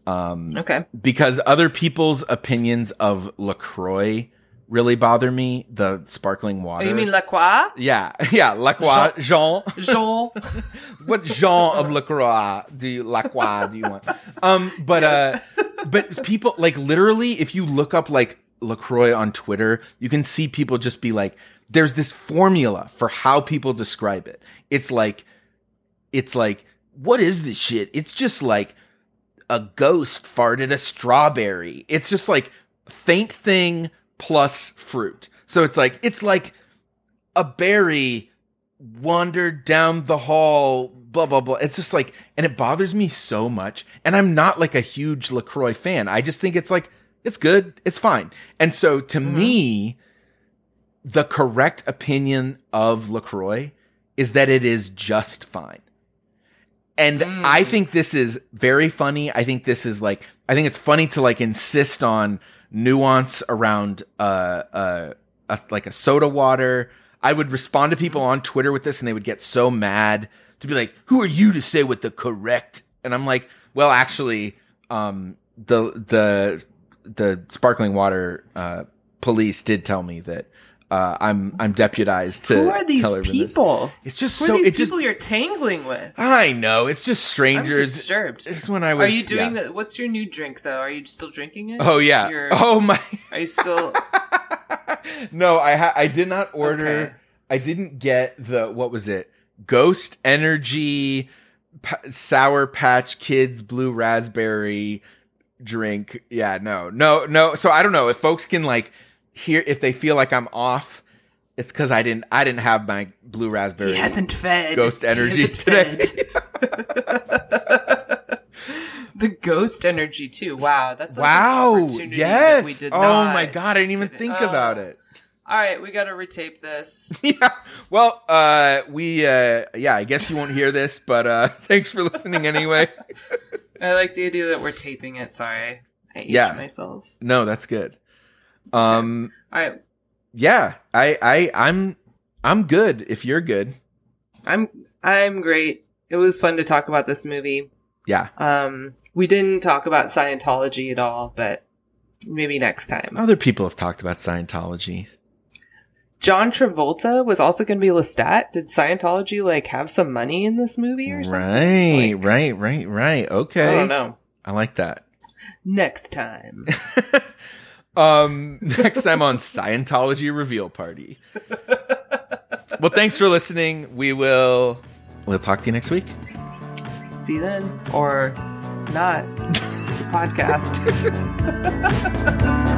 Um, Okay, because other people's opinions of LaCroix really bother me. The sparkling oh, water. you mean Lacroix? yeah, yeah, LaCroix, Jean. Jean. what Jean of LaCroix do you, LaCroix do you want? Um, but, uh, but people, like, literally, if you look up, like, LaCroix on Twitter, you can see people just be like, there's this formula for how people describe it. It's like, it's like, what is this shit? It's just like a ghost farted a strawberry. It's just like faint thing plus fruit. So it's like, it's like a berry wandered down the hall, blah, blah, blah. It's just like, and it bothers me so much. And I'm not like a huge LaCroix fan. I just think it's like, it's good. It's fine. And so to mm-hmm. me, the correct opinion of LaCroix is that it is just fine. And Mm. I think this is very funny. I think this is like, I think it's funny to like insist on nuance around, uh, uh, a, like a soda water. I would respond to people on Twitter with this and they would get so mad to be like, who are you to say what the correct? And I'm like, well, actually, um, the, the, the sparkling water, uh, police did tell me that, uh, I'm, I'm deputized to Who are these tell everyone this. people? It's just Who so, are these it just, people you're tangling with? I know, it's just I'm strangers. disturbed. It's when I was. Are you doing yeah. the? What's your new drink though? Are you still drinking it? Oh yeah. You're- Oh my. Are you still? no, I ha- I did not order. Okay. I didn't get the what was it? Ghost Energy pa- Sour Patch Kids Blue Raspberry drink. Yeah, no, no, no. So I don't know if folks can like hear if they feel like I'm off. It's because I didn't I didn't have my blue raspberry. He hasn't fed. Ghost energy today. the ghost energy too. Wow, that's wow. opportunity that we Yes. did Oh not my god, I didn't even think Oh. about it. All right, we got to retape this. yeah. Well, uh, we, uh, yeah, I guess you won't hear this, but, uh, thanks for listening anyway. I like the idea that we're taping it. Sorry, I aged Yeah. myself. no, that's good. Um, I yeah, I, I, I'm, I'm good if you're good. I'm I'm great. It was fun to talk about this movie. Yeah. Um, we didn't talk about Scientology at all, but maybe next time. Other people have talked about Scientology. John Travolta was also going to be Lestat. Did Scientology like have some money in this movie or something? Right, Like- right, right, right. Okay. I don't know. I like that. Next time. um, next time on Scientology Reveal Party. well, thanks for listening. We will, we'll talk to you next week. See you then, or not. It's a podcast.